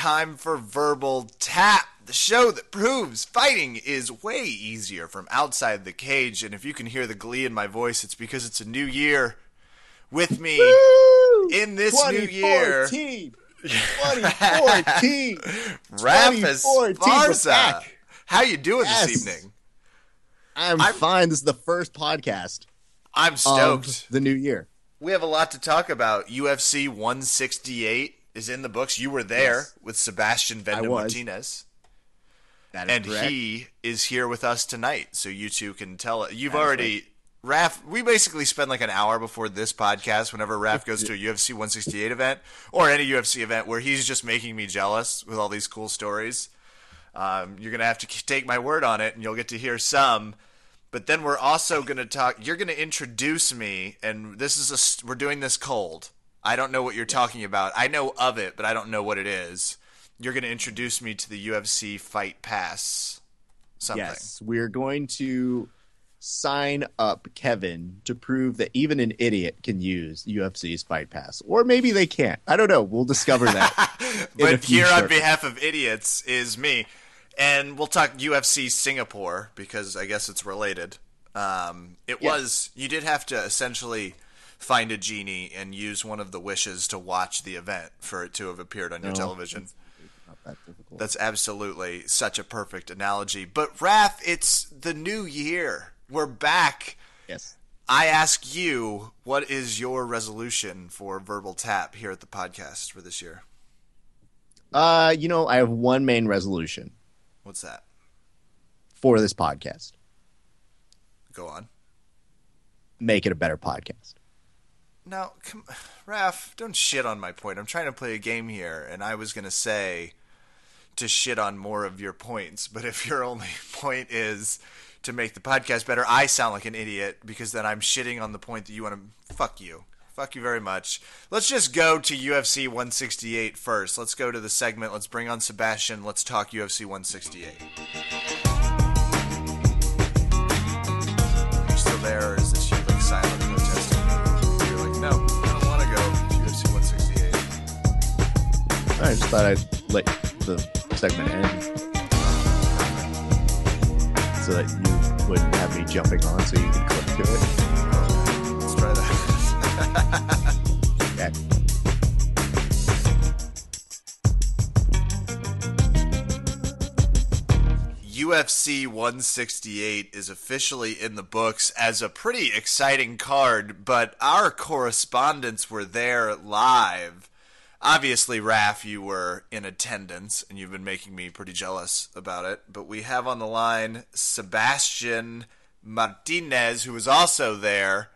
Time for Verbal Tap, the show that proves fighting is way easier from outside the cage. And if you can hear the glee in my voice, it's because it's a new year. With me Woo! in this new year, 2014. 2014. Rafis 2014, we're Barza. back. How you doing Yes. this evening? I'm, I'm- fine. This is the first podcast I'm stoked. the new year. We have a lot to talk about. UFC 168 is in the books. You were there Yes. with Sebastian Venda. Martinez. That is and correct. he is here with us tonight, so you two can tell. it. You've already, Raf. We basically spend like an hour before this podcast. Whenever Raf goes to a UFC 168 event or any UFC event where he's just making me jealous with all these cool stories. Um, you're gonna have to take my word on it, and you'll get to hear some. But then we're also gonna talk. You're gonna introduce me, and this is a. We're doing this cold. I don't know what you're talking about. I know of it, but I don't know what it is. You're gonna introduce me to the UFC Fight Pass. Something. Yes, we're going to sign up Kevin to prove that even an idiot can use UFC's Fight Pass, or maybe they can't. I don't know. We'll discover that. but here on behalf of idiots is me, and we'll talk UFC Singapore because I guess it's related. Um, it Yeah. was you did have to essentially find a genie and use one of the wishes to watch the event for it to have appeared on your No, television. Not that. That's absolutely such a perfect analogy. But Raph, it's the new year. We're back. yes. I ask you, what is your resolution for verbal tap here at the podcast for this year? Uh, you know, I have one main resolution What's that? for this podcast: Go on. make it a better podcast. No, come, Raph, don't shit on my point. I'm trying to play a game here, and I was gonna say to shit on more of your points, but if your only point is to make the podcast better, I sound like an idiot because then I'm shitting on the point that you want to. Fuck you. Fuck you very much. Let's just go to UFC 168 first. Let's go to the segment. Let's bring on Sebastian. Let's talk UFC 168. I just thought I'd let the segment end so that you wouldn't have me jumping on, so you could click to it. Let's try that. Okay. UFC 168 is officially in the books as a pretty exciting card, but our correspondents were there live. Obviously, Raf, you were in attendance, and you've been making me pretty jealous about it. But we have on the line Sebastian Martinez, who was also there.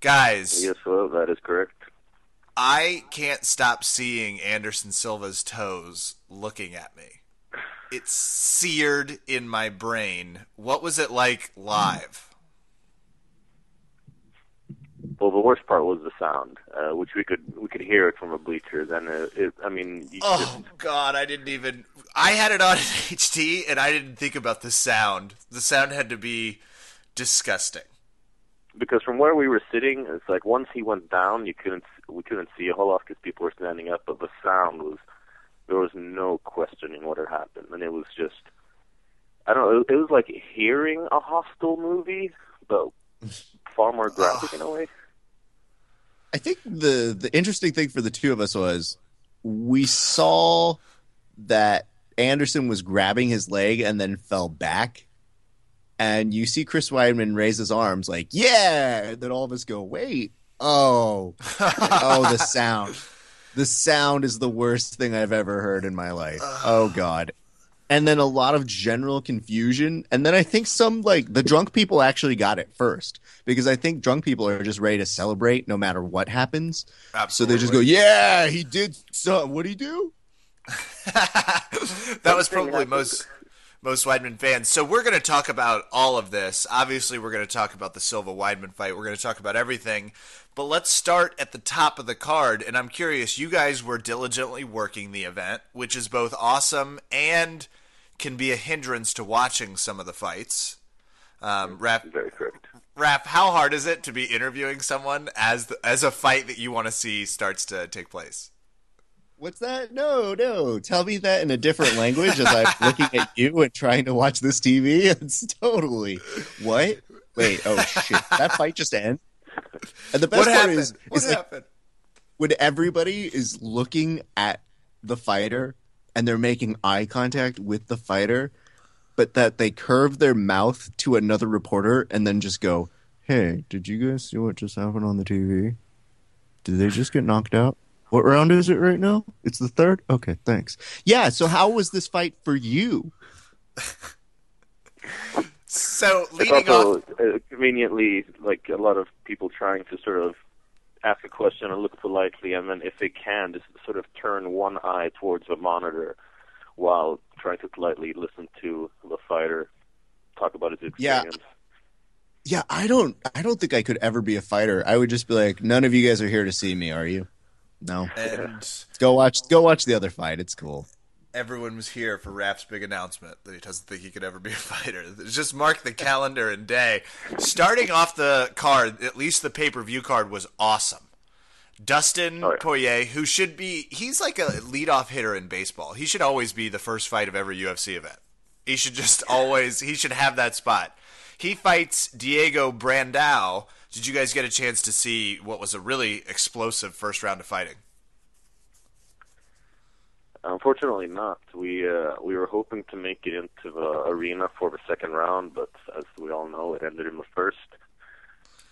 Guys, Yes, well, that is correct. I can't stop seeing Anderson Silva's toes looking at me. It's seared in my brain. What was it like live? Well, the worst part was the sound, uh, which we could we could hear it from a bleachers, and it, it, I mean, you Oh god, I didn't even I had it on HD and I didn't think about the sound. The sound had to be disgusting. because from where we were sitting, it's like once he went down, you couldn't we couldn't see a whole lot because people were standing up, but the sound was there was no questioning what had happened, and it was just I don't know, it was like hearing a hostile movie, but far more graphic in a way. I think the the interesting thing for the two of us was we saw that Anderson was grabbing his leg and then fell back. And you see Chris Weidman raise his arms like, yeah. And then all of us go, wait, oh, oh, the sound. The sound is the worst thing I've ever heard in my life. Oh, God. And then a lot of general confusion. And then I think some, like, the drunk people actually got it first because I think drunk people are just ready to celebrate no matter what happens. So they just go, yeah, he did something. What'd he do? that was probably most most Weidman fans. So we're going to talk about all of this. Obviously, we're going to talk about the Silva Weidman fight. We're going to talk about everything. But let's start at the top of the card. And I'm curious, you guys were diligently working the event, which is both awesome and can be a hindrance to watching some of the fights. Um, Rap, Very correct. Rap, how hard is it to be interviewing someone as the, as a fight that you want to see starts to take place? What's that? No, no. Tell me that in a different language as I'm looking at you and trying to watch this TV. It's totally what? Wait, oh shit! That fight just ended. And the best What part happened? is, what is like happened? when everybody is looking at the fighter and they're making eye contact with the fighter, but that they curve their mouth to another reporter and then just go, "Hey, did you guys see what just happened on the TV? Did they just get knocked out? What round is it right now? It's the third. Okay, thanks. Yeah. So how was this fight for you? So It's also off, uh, conveniently like a lot of people trying to sort of ask a question and look politely, and then if they can, just sort of turn one eye towards the monitor while trying to politely listen to the fighter talk about his Yeah. experience. Yeah, I don't. I don't think I could ever be a fighter. I would just be like, none of you guys are here to see me, are you? No. and Go watch. Go watch the other fight. It's cool. Everyone was here for Rap's big announcement that he doesn't think he could ever be a fighter. Just mark the calendar and day. Starting off the card, at least the pay per view card was awesome. Dustin Oh, yeah. Poirier, who should be, he's like a leadoff hitter in baseball. He should always be the first fight of every UFC event. He should just always, he should have that spot. He fights Diego Brandao. Did you guys get a chance to see what was a really explosive first round of fighting? Unfortunately, not. We uh, we were hoping to make it into the arena for the second round, but as we all know, it ended in the first,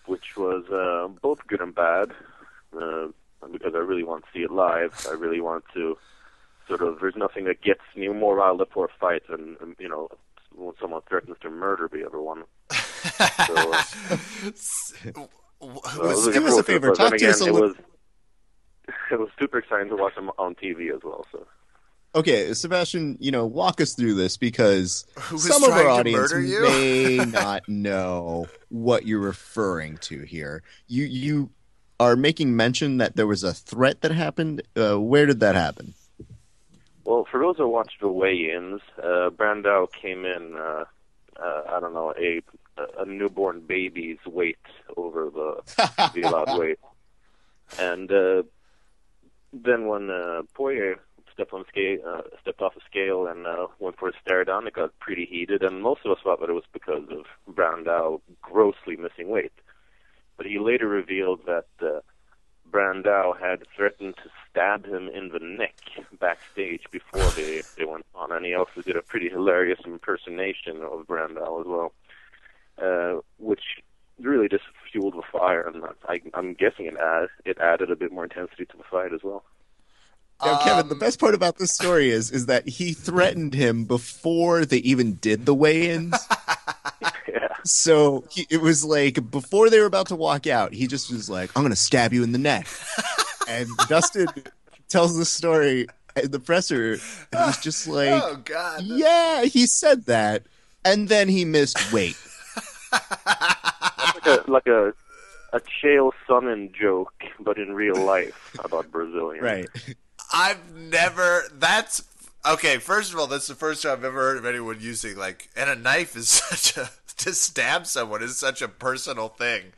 which was uh, both good and bad. Uh, because I really want to see it live. I really want to sort of. There's nothing that gets me more riled up for a fight than um, you know when someone threatens to murder the other one. So, uh, so it was- us a favor, talk to us again, a it little- was it was super exciting to watch them on TV as well. So. Okay, Sebastian, you know, walk us through this because some of our audience may not know what you're referring to here. You you are making mention that there was a threat that happened. Uh, where did that happen? Well, for those who watched the weigh-ins, uh, Brandao came in, uh, uh, I don't know, a a newborn baby's weight over the the allowed weight, and uh, then when uh, Poirier stepped on scale, uh, stepped off the scale and uh, went for a stare down, it got pretty heated, and most of us thought that it was because of Brandao grossly missing weight. But he later revealed that uh, Brandao had threatened to stab him in the neck backstage before they, they went on, and he also did a pretty hilarious impersonation of Brandao as well, uh, which really just fueled the fire, and I, I'm guessing it, add, it added a bit more intensity to the fight as well. Now, Kevin, the Um, best part about this story is is that he threatened him before they even did the weigh-ins. yeah. So he, it was like before they were about to walk out, he just was like, "I'm going to stab you in the neck." and Dustin tells the story in the presser, and he's just like, oh God! "Yeah, he said that," and then he missed weight. like a like a a Chael Sonnen joke, but in real life about Brazilians. Right. I've never. That's okay. First of all, that's the first time I've ever heard of anyone using like, and a knife is such a to stab someone is such a personal thing.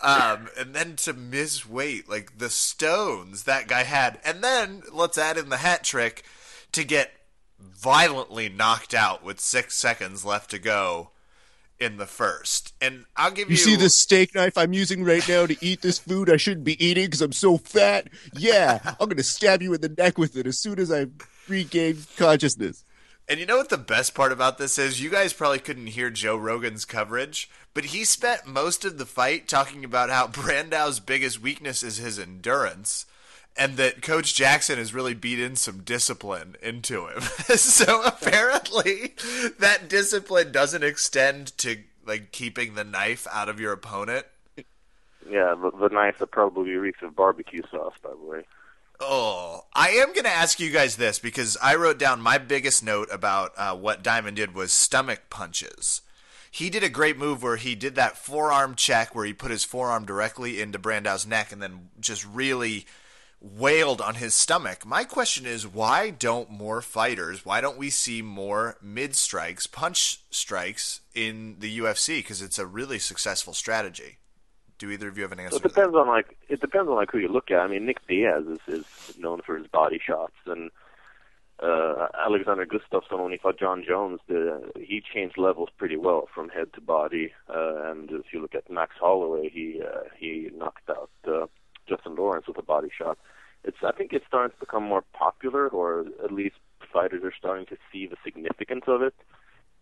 Um, and then to miss weight, like the stones that guy had, and then let's add in the hat trick to get violently knocked out with six seconds left to go in the first. And I'll give you, You see this steak knife I'm using right now to eat this food I shouldn't be eating because I'm so fat? Yeah, I'm going to stab you in the neck with it as soon as I regain consciousness. And you know what the best part about this is? You guys probably couldn't hear Joe Rogan's coverage, but he spent most of the fight talking about how Brandao's biggest weakness is his endurance. And that Coach Jackson has really beat in some discipline into him. so apparently, that discipline doesn't extend to like keeping the knife out of your opponent. Yeah, the, the knife that probably reeks of barbecue sauce, by the way. Oh, I am going to ask you guys this because I wrote down my biggest note about uh, what Diamond did was stomach punches. He did a great move where he did that forearm check where he put his forearm directly into Brandao's neck and then just really wailed on his stomach. My question is why don't more fighters, why don't we see more mid strikes, punch strikes in the UFC because it's a really successful strategy? Do either of you have an answer? It to that? depends on like it depends on like who you look at. I mean, Nick Diaz is, is known for his body shots, and uh, Alexander Gustafsson when he fought Jon Jones, the, he changed levels pretty well from head to body. Uh, and if you look at Max Holloway, he uh, he knocked out uh, Justin Lawrence with a body shot. It's I think it's starting to become more popular, or at least fighters are starting to see the significance of it.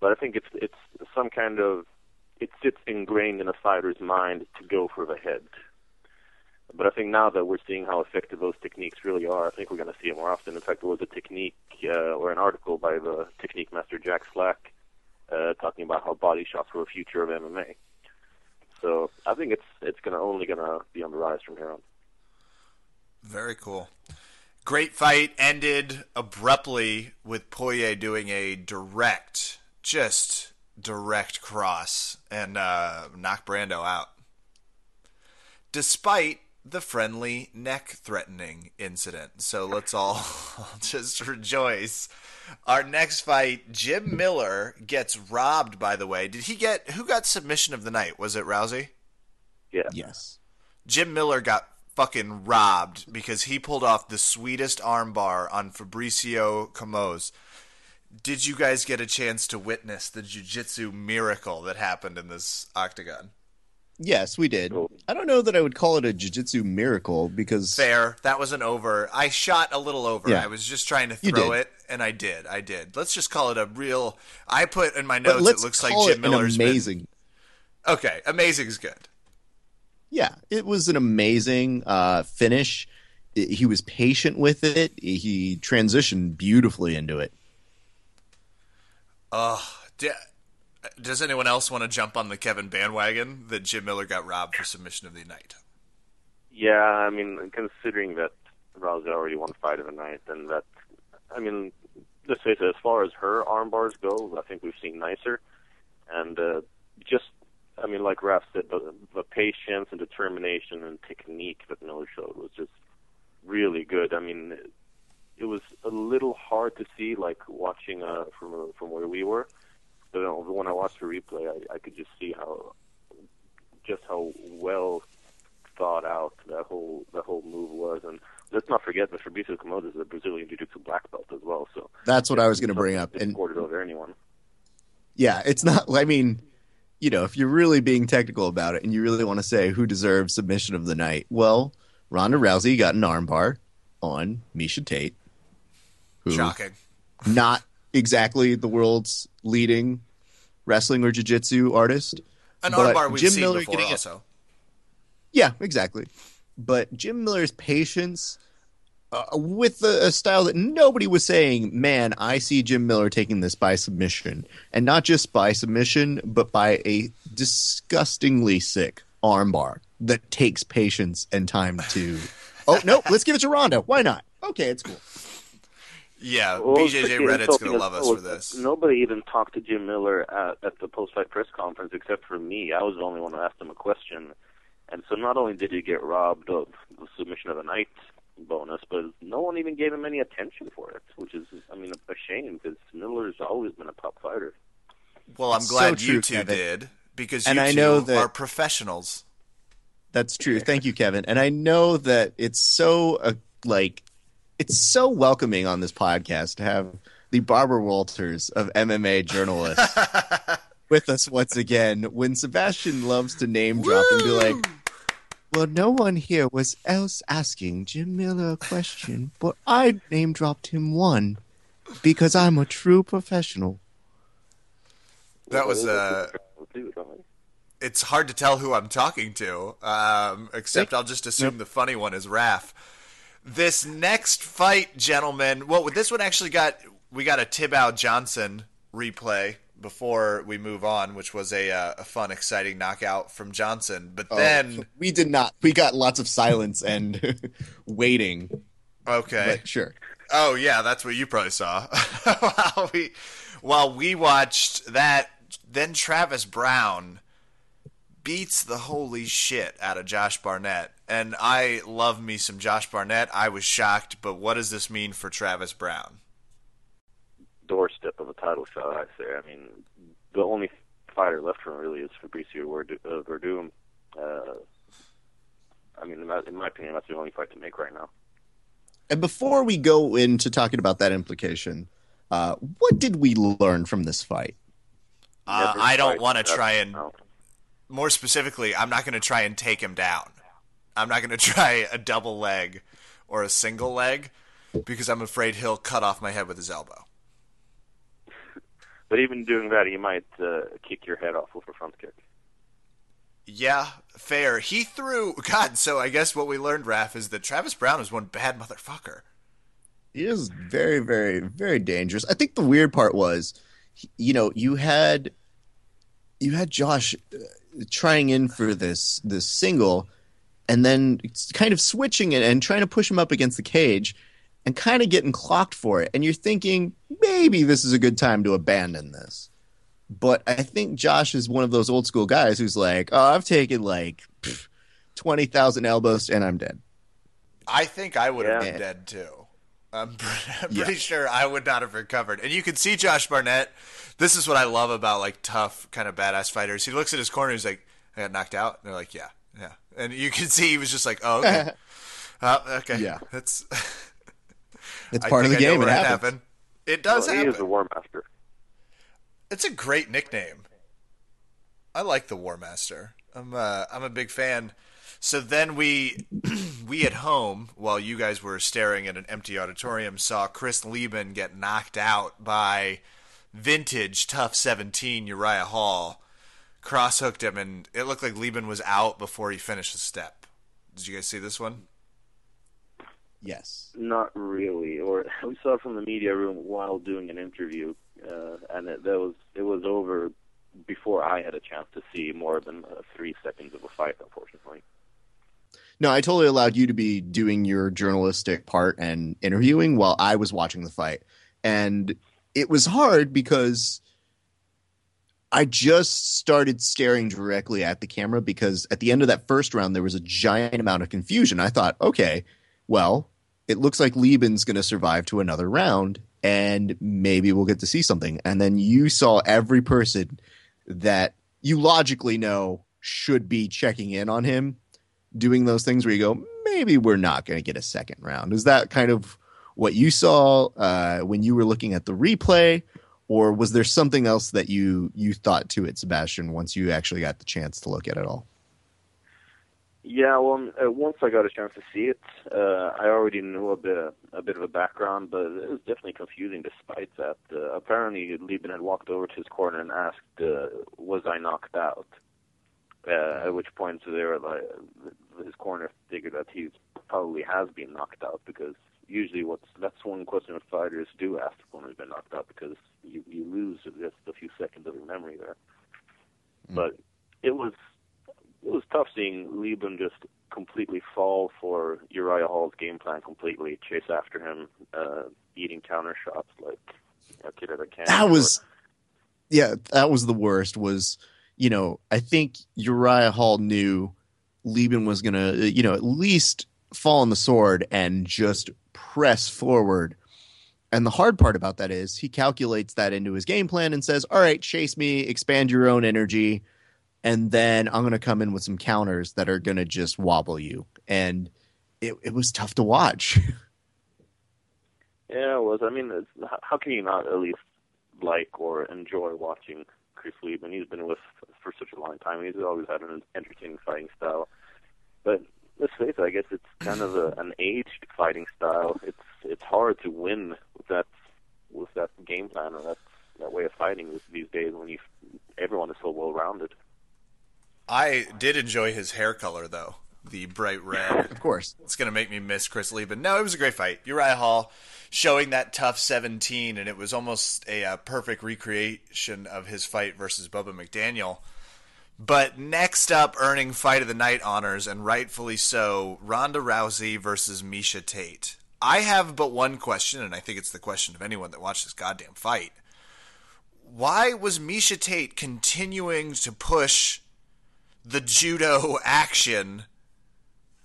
But I think it's it's some kind of it sits ingrained in a fighter's mind to go for the head. But I think now that we're seeing how effective those techniques really are, I think we're going to see it more often. In fact, there was a technique uh, or an article by the technique master Jack Slack uh, talking about how body shots were a future of MMA. So I think it's it's going to only going to be on the rise from here on. Very cool. Great fight ended abruptly with Poirier doing a direct, just direct cross and uh, knock Brandao out. Despite the friendly neck threatening incident. So let's all just rejoice. Our next fight, Jim Miller gets robbed, by the way. Did he get who got submission of the night? Was it Rousey? Yeah. Yes. Jim Miller got fucking robbed because he pulled off the sweetest armbar on Fabricio Camoes. Did you guys get a chance to witness the jiu-jitsu miracle that happened in this octagon? Yes, we did. I don't know that I would call it a jiu-jitsu miracle because Fair. That wasn't over. I shot a little over. Yeah. I was just trying to throw it, and I did. I did. Let's just call it a real. I put in my notes. It looks like Jim it an Miller's been- amazing. Okay, amazing is good. Yeah, it was an amazing uh, finish. I- He was patient with it. He transitioned beautifully into it. D- Does anyone else want to jump on the Kevin bandwagon that Jim Miller got robbed for submission of the night? Yeah, I mean, considering that Rousey already won fight of the night, and that, I mean, let's face it, as far as her arm bars go, I think we've seen nicer. And uh, just, I mean, like Raph said, the, the patience and determination and technique that Miller showed was just really good. I mean, it, it was a little hard to see, like watching uh, from from where we were. But uh, when I watched the replay, I, I could just see how just how well thought out that whole that whole move was. And let's not forget that Fabricio Camoes is a Brazilian Jiu-Jitsu black belt as well. So That's what I was going to bring up. And over anyone. yeah, it's not. I mean, you know, if you're really being technical about it and you really want to say who deserves submission of the night, well, Ronda Rousey got an armbar on Miesha Tate, who Shocking. not exactly the world's leading wrestling or jiu-jitsu artist. An armbar we've Jim seen Miller before, also. Yeah, exactly. But Jim Miller's patience uh, with a, a style that nobody was saying, man, I see Jim Miller taking this by submission. And not just by submission, but by a disgustingly sick armbar that takes patience and time to. oh, no, let's give it to Ronda. Why not? Okay, it's cool. Yeah, Well, BJJ Reddit's gonna love us for this. Nobody even talked to Jim Miller at, at the post-fight press conference except for me. I was the only one who asked him a question. And so not only did he get robbed of the submission of the night bonus, but no one even gave him any attention for it, which is, I mean, a shame because Miller's always been a top fighter. Well, I'm It's glad so you true, two Kevin. did because And you I two know that- are professionals. That's true. Thank you, Kevin. And I know that it's so uh, like it's so welcoming on this podcast to have the Barbara Walters of MMA journalists with us once again. When Sebastian loves to name drop and be like, "Well, no one here was else asking Jim Miller a question, but I name dropped him one because I'm a true professional." That was uh, too, don't they? it's hard to tell who I'm talking to. Um, except I'll just assume the funny one is Raph. This next fight, gentlemen. Well, this one actually got we got a Tibau Johnson replay before we move on, which was a uh, a fun, exciting knockout from Johnson. But Oh, then, we did not. We got lots of silence and waiting. okay, But sure. Oh yeah, that's what you probably saw. while we while we watched that, then Travis Browne beats the holy shit out of Josh Barnett. And I love me some Josh Barnett. I was shocked, but what does this mean for Travis Browne? doorstep of a title shot. I say. I mean, the only fighter left for him really is Fabricio Werd- uh, Werdum. Uh, I mean, in my, in my opinion, that's the only fight to make right now. And before we go into talking about that implication, uh, what did we learn from this fight? Uh, I don't want to try and no. more specifically, I'm not going to try and take him down. I'm not going to try a double leg or a single leg because I'm afraid he'll cut off my head with his elbow. But even doing that, he might uh, kick your head off with a front kick. Yeah, fair. He threw God. So I guess what we learned, Raph, is that Travis Browne is one bad motherfucker. He is very, very, very dangerous. I think the weird part was, you know, you had you had Josh uh, trying in for this this single, and then kind of switching it and trying to push him up against the cage, and kind of getting clocked for it. And you're thinking maybe this is a good time to abandon this. But I think Josh is one of those old school guys who's like, oh, I've taken like pff, twenty thousand elbows and I'm dead. I think I would have been dead too. I'm, pre- I'm Yeah. pretty sure I would not have recovered. And you can see Josh Barnett. This is what I love about like tough kind of badass fighters. He looks at his corner. He's like, "I got knocked out." And they're like, "Yeah, yeah." And you can see he was just like, "Oh, okay, uh, okay, Yeah. That's It's I part of the think I game. It what happens. happened. It does Well, he happen. is the War Master. It's a great nickname. I like the War Master. I'm uh, I'm a big fan. So then we we at home while you guys were staring at an empty auditorium saw Chris Leben get knocked out by vintage TUF 17 Uriah Hall. Cross hooked him and it looked like Leben was out before he finished the step. Did you guys see this one? Yes. Not really. Or we saw it from the media room while doing an interview, uh, and it, that was it was over before I had a chance to see more than uh, three seconds of a fight. Unfortunately, No, I totally allowed you to be doing your journalistic part and interviewing while I was watching the fight. And it was hard because I just started staring directly at the camera because at the end of that first round, there was a giant amount of confusion. I thought, okay, well, it looks like Leben's going to survive to another round and maybe we'll get to see something. And then you saw every person that you logically know should be checking in on him doing those things where you go, maybe we're not going to get a second round. Is that kind of what you saw uh, when you were looking at the replay, or was there something else that you you thought to it, Sebastian, once you actually got the chance to look at it all? Yeah. Well, uh, once I got a chance to see it, uh, I already knew a bit a bit of a background, but it was definitely confusing. Despite that, uh, apparently Leben had walked over to his corner and asked, uh, "Was I knocked out?" Uh, at which point they were like, his corner figured that he probably has been knocked out because usually what's that's one question that fighters do ask when has been knocked out because you you lose just a few seconds of your memory there. But it was it was tough seeing Leben just completely fall for Uriah Hall's game plan completely, chase after him, uh, eating counter shots like a kid at a camp. That was, yeah, that was the worst. Was you know, I think Uriah Hall knew Leben was going to, you know, at least fall on the sword and just press forward. And the hard part about that is he calculates that into his game plan and says, "All right, chase me, expand your own energy, and then I'm going to come in with some counters that are going to just wobble you." And it, it was tough to watch. Yeah, it was. I mean, how can you not at least like or enjoy watching Chris Leben? He's been with for such a long time. He's always had an entertaining fighting style. But let's face it, I guess it's kind of a, an aged fighting style. It's it's hard to win with that with that game plan or that that way of fighting these days when you everyone is so well rounded. I did enjoy his hair color though, the bright red. of course. It's going to make me miss Chris Leben. No, it was a great fight. Uriah Hall showing that TUF 17, and it was almost a uh, perfect recreation of his fight versus Bubba McDaniel. But next up, earning Fight of the Night honors, and rightfully so, Ronda Rousey versus Miesha Tate. I have but one question, and I think it's the question of anyone that watched this goddamn fight. Why was Miesha Tate continuing to push the judo action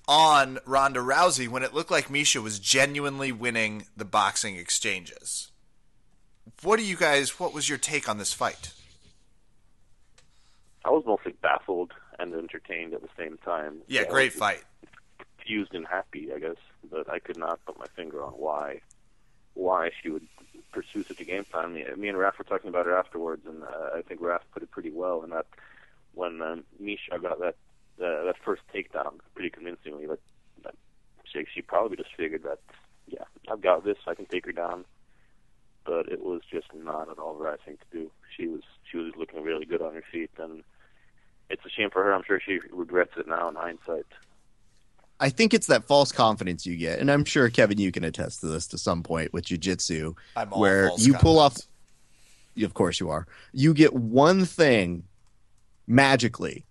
on Ronda Rousey when it looked like Miesha was genuinely winning the boxing exchanges. What do you guys what was your take on this fight? I was mostly baffled and entertained at the same time. Yeah, great fight. confused and happy, I guess. But I could not put my finger on why why she would pursue such a game plan. Me, me and Raph were talking about it afterwards, and uh, I think Raph put it pretty well. And that when um, Miesha got that uh, that first takedown pretty convincingly, that, that she, she probably just figured that yeah, I've got this, I can take her down. But it was just not at all the right thing to do. She was she was looking really good on her feet, and it's a shame for her. I'm sure she regrets it now in hindsight. I think it's that false confidence you get, and I'm sure Kevin, you can attest to this to some point with jujitsu, I'm where false you pull off. Of course, you are. You get one thing magically,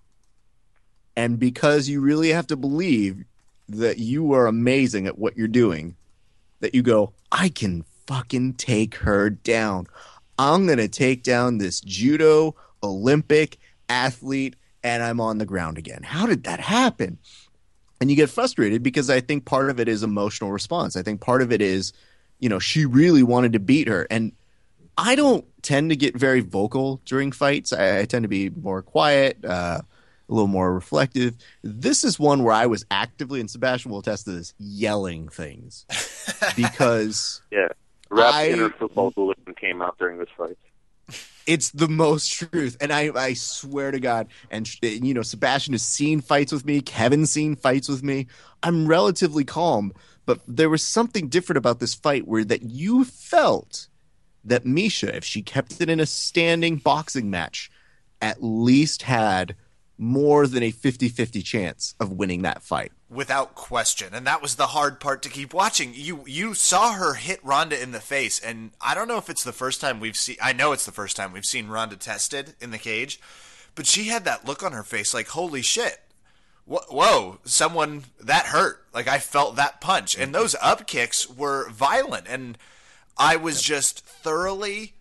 and because you really have to believe that you are amazing at what you're doing, that you go, I can fucking take her down. I'm gonna take down this judo Olympic athlete, and I'm on the ground again. How did that happen? and you get frustrated because I think part of it is emotional response. I think part of it is, you know, she really wanted to beat her, and I don't tend to get very vocal during fights. I, I tend to be more quiet, uh, a little more reflective. This is one where I was actively, and Sebastian will attest to this, yelling things because Yeah, Raph's I- inner football hooligan came out during this fight. it's the most truth and i i swear to god and you know sebastian has seen fights with me kevin's seen fights with me i'm relatively calm but there was something different about this fight where that you felt that miesha if she kept it in a standing boxing match at least had more than a 50-50 chance of winning that fight. Without question. And that was the hard part to keep watching. You you saw her hit Ronda in the face and I don't know if it's the first time we've seen I know it's the first time we've seen Ronda tested in the cage but she had that look on her face like holy shit. Wh- whoa someone that hurt. Like I felt that punch. And those up kicks were violent. And I was just thoroughly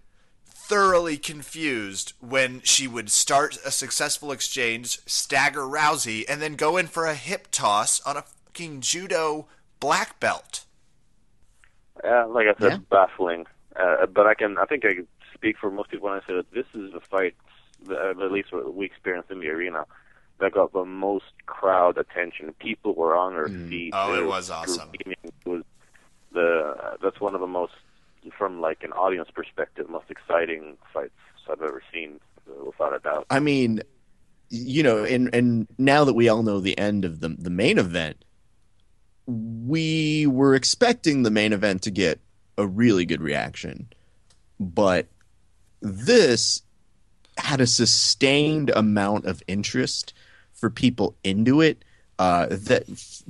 thoroughly confused when she would start a successful exchange, stagger Rousey, and then go in for a hip toss on a fucking judo black belt. Yeah, like I said, Yeah. baffling. Uh, but I can, I think I can speak for most people when I say that this is the fight, that, uh, at least what we experienced in the arena, that got the most crowd attention. People were on their mm. feet. Oh, it was awesome. It was the uh, that's one of the most, from like an audience perspective, most exciting fights I've ever seen, without a doubt. I mean, you know, and and now that we all know the end of the the main event, we were expecting the main event to get a really good reaction, but this had a sustained amount of interest for people into it. Uh, that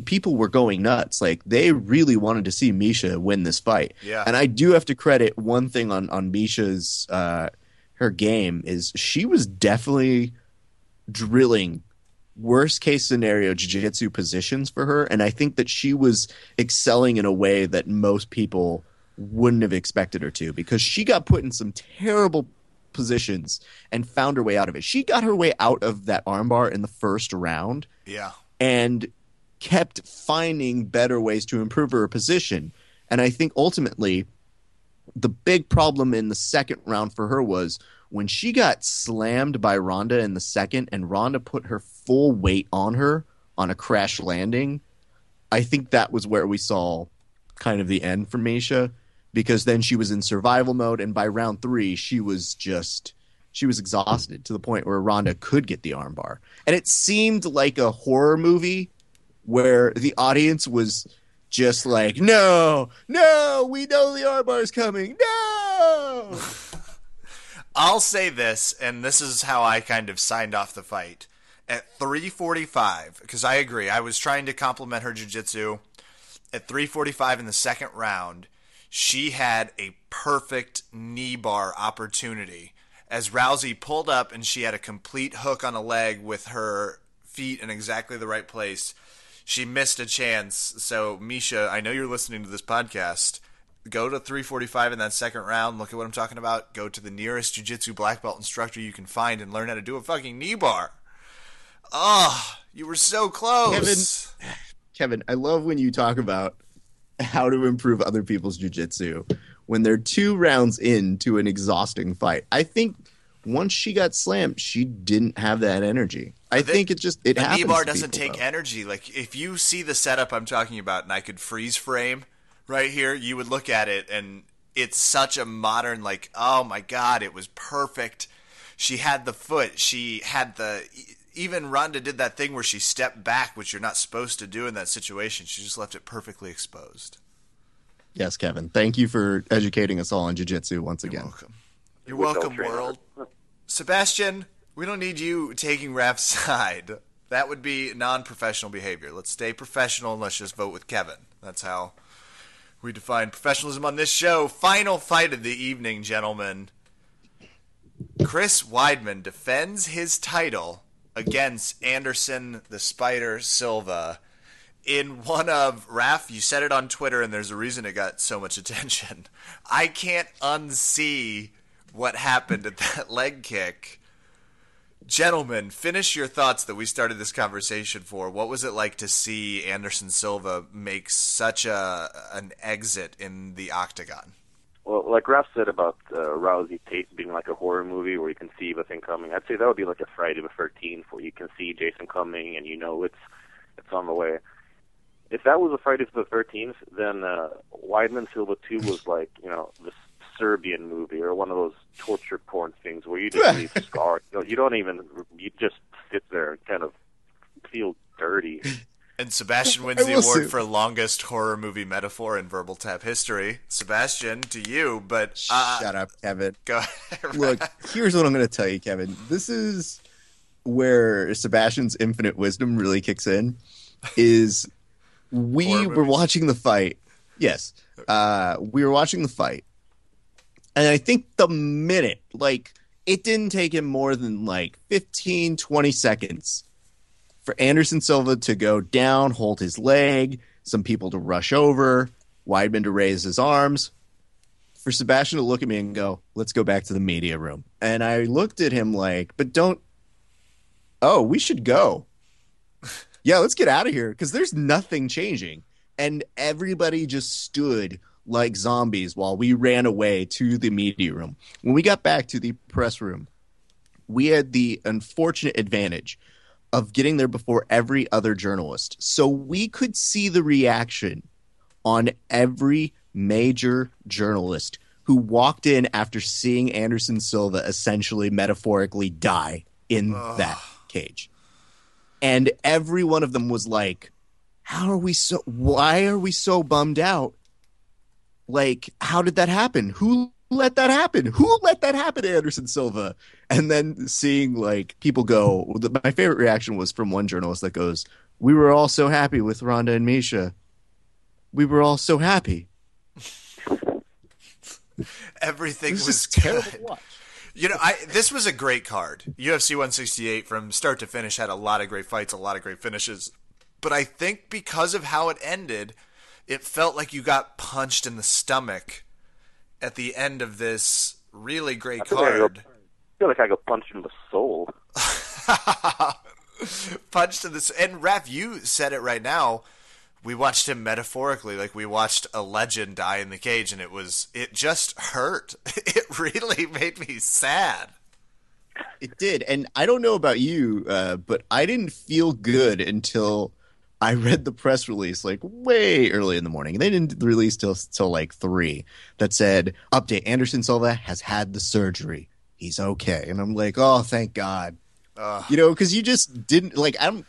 people were going nuts. Like they really wanted to see Miesha win this fight. Yeah. And I do have to credit one thing on on Miesha's uh, her game is she was definitely drilling worst case scenario jiu-jitsu positions for her and i think that she was excelling in a way that most people wouldn't have expected her to because she got put in some terrible positions and found her way out of it she got her way out of that armbar in the first round Yeah. And kept finding better ways to improve her position. And I think ultimately, the big problem in the second round for her was when she got slammed by Ronda in the second, and Ronda put her full weight on her on a crash landing. I think that was where we saw kind of the end for Miesha because then she was in survival mode, and by round three, she was just she was exhausted to the point where Ronda could get the armbar. And it seemed like a horror movie where the audience was just like, no, no, we know the armbar is coming. No. I'll say this, and this is how I kind of signed off the fight. At 345, because I agree, I was trying to compliment her jiu-jitsu. At 345 in the second round, she had a perfect knee bar opportunity. As Rousey pulled up and she had a complete hook on a leg with her feet in exactly the right place, she missed a chance. So, Miesha, I know you're listening to this podcast go to 345 in that second round. Look at what I'm talking about. Go to the nearest jiu-jitsu black belt instructor you can find and learn how to do a fucking knee bar. Oh, you were so close. Kevin, I love when you talk about how to improve other people's jujitsu when they're two rounds into an exhausting fight. I think once she got slammed, she didn't have that energy. I The- think it just it The happens. bar doesn't people, take though. energy. Like if you see the setup I'm talking about, and I could freeze frame right here, you would look at it, and it's such a modern. Like, oh my god, it was perfect. She had the foot. She had the. Even Ronda did that thing where she stepped back, which you're not supposed to do in that situation. She just left it perfectly exposed. Yes, Kevin. Thank you for educating us all on jiu-jitsu once You're again. welcome. You're welcome, train world. Sebastian, we don't need you taking Raf's side. That would be non-professional behavior. Let's stay professional and let's just vote with Kevin. That's how we define professionalism on this show. Final fight of the evening, gentlemen. Chris Weidman defends his title against Anderson the Spider Silva in one of Raf, you said it on Twitter, and there's a reason it got so much attention. I can't unsee what happened at that leg kick. Gentlemen, finish your thoughts that we started this conversation for. What was it like to see Anderson Silva make such a an exit in the octagon? Well, like Ralph said about uh, Rousey Tate being like a horror movie where you can see the thing coming, I'd say that would be like a Friday the 13th where you can see Jason coming and you know it's it's on the way. If that was a Friday the 13th, then uh, Weidman Silva 2 was like, you know, the Serbian movie or one of those torture porn things where you just leave scarred. You, know, you don't even, you just sit there and kind of feel dirty. And Sebastian wins the award say- for longest horror movie metaphor in verbal tap history. Sebastian, to you, but uh, Shut up, Kevin. go ahead. Look, here's what I'm going to tell you, Kevin. This is where Sebastian's infinite wisdom really kicks in. Is we were watching the fight. Yes, uh, we were watching the fight, and I think the minute, like, it didn't take him more than like 15, 20 seconds for Anderson Silva to go down, hold his leg, some people to rush over, Weidman to raise his arms, for Sebastian to look at me and go, "Let's go back to the media room." And I looked at him like, "But don't Oh, we should go." Yeah, let's get out of here because there's nothing changing. And everybody just stood like zombies while we ran away to the media room. When we got back to the press room, we had the unfortunate advantage of getting there before every other journalist. So we could see the reaction on every major journalist who walked in after seeing Anderson Silva essentially metaphorically die in that cage. And every one of them was like, How are we so why are we so bummed out? Like, how did that happen? Who let that happen? Who let that happen, Anderson Silva? And then seeing like people go, my favorite reaction was from one journalist that goes, We were all so happy with Ronda and Miesha. We were all so happy. Everything It was terrible to watch. You know, I this was a great card. UFC 168 from start to finish had a lot of great fights, a lot of great finishes. But I think because of how it ended, it felt like you got punched in the stomach at the end of this really great I feel, like I, card. feel like I got punched in the soul. punched in this and Raf, you said it right now. We watched him metaphorically, like we watched a legend die in the cage, and it was it just hurt. It really made me sad. It did, and I don't know about you, uh, but I didn't feel good until I read the press release, like way early in the morning. And they didn't release till till like three. That said, update: Anderson Silva has had the surgery. He's okay, and I'm like, oh, thank God. You know, because you just didn't like. I'm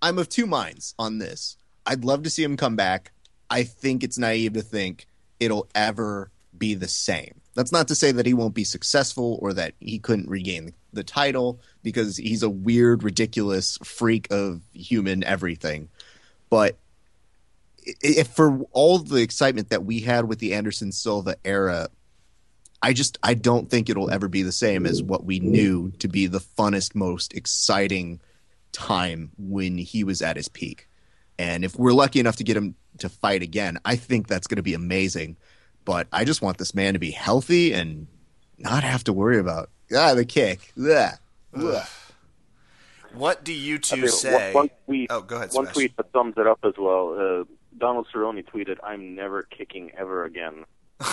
I'm of two minds on this. I'd love to see him come back. I think it's naive to think it'll ever be the same. That's not to say that he won't be successful or that he couldn't regain the title because he's a weird, ridiculous freak of human everything. But if for all the excitement that we had with the Anderson Silva era, I just I don't think it'll ever be the same as what we knew to be the funnest, most exciting time when he was at his peak. And if we're lucky enough to get him to fight again, I think that's going to be amazing. But I just want this man to be healthy and not have to worry about ah the kick. Blah. Blah. What do you I two mean, say? One, one tweet, oh, go ahead. one Sebastian. tweet that sums it up as well. Uh, Donald Cerrone tweeted, "I'm never kicking ever again."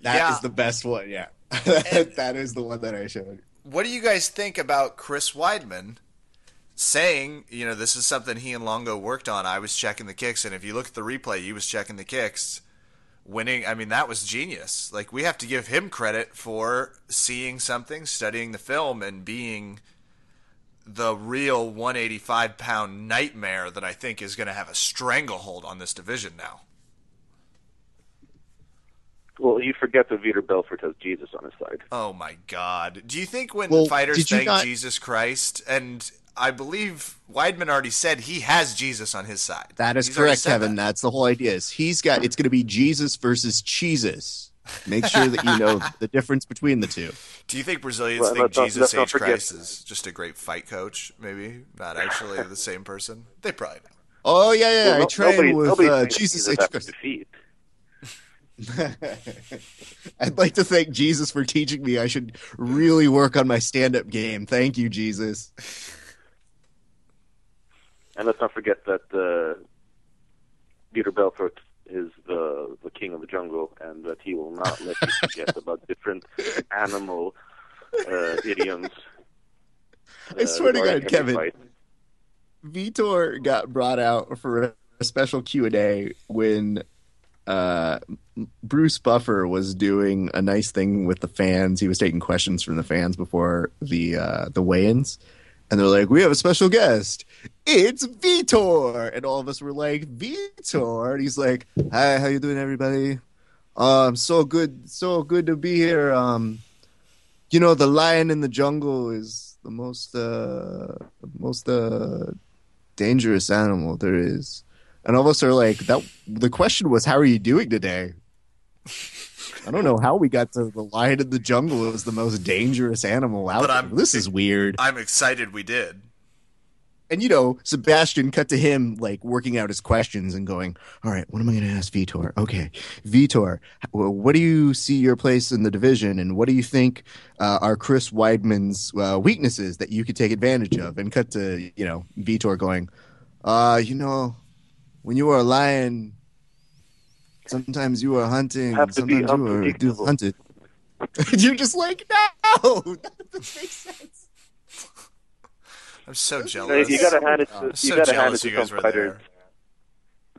That is Yeah. the best one. Yeah, that is the one that I showed. What do you guys think about Chris Weidman saying, you know, this is something he and Longo worked on? I was checking the kicks, and if you look at the replay, he was checking the kicks. Winning, I mean, that was genius. Like, we have to give him credit for seeing something, studying the film, and being the real 185 pound nightmare that I think is going to have a stranglehold on this division now. Well, you forget that Vitor Belfort has Jesus on his side. Oh my God! Do you think when Well, fighters thank not- Jesus Christ, and I believe Weidman already said he has Jesus on his side. That is He's correct, Kevin. that. That's the whole idea. Is he's got it's going to be Jesus versus Jesus. Make sure that you know the difference between the two. Do you think Brazilians Well, think let's Jesus let's H. Christ is just a great fight coach? Maybe not actually the same person. They probably know. Oh yeah, yeah. Well, I no- trained nobody, with nobody uh, thinks Jesus Jesus H. after Christ. I'd like to thank Jesus for teaching me I should really work on my stand-up game. Thank you, Jesus. And let's not forget that uh, Vitor Belfort is the the king of the jungle, and that he will not let you forget about different animal uh, idioms. I swear to God, Kevin. fight. Vitor got brought out for a, a special Q and A when uh, Bruce Buffer was doing a nice thing with the fans. He was taking questions from the fans before the uh, the weigh-ins, and they're like, "We have a special guest. It's Vitor," and all of us were like, "Vitor," and he's like, "Hi, how you doing, everybody? Um, so good, so good to be here. Um, you know, the lion in the jungle is the most uh most uh dangerous animal there is. And all of us are like, that. The question was, how are you doing today? I don't know how we got to the lion in the jungle It was the most dangerous animal out But there. I'm- this is weird. I'm excited we did. And you know, Sebastian cut to him like working out his questions and going, "All right, what am I going to ask Vitor? Okay, Vitor, what do you see your place in the division, and what do you think uh, are Chris Weidman's uh, weaknesses that you could take advantage of?" And cut to you know Vitor going, "Uh, you know, when you are a lion, sometimes you are hunting, sometimes you are unpredictable." hunted." You're just like, no, that doesn't make sense. I'm so jealous. you gotta hand it I'm to so you gotta hand it to you guys some were fighters. there.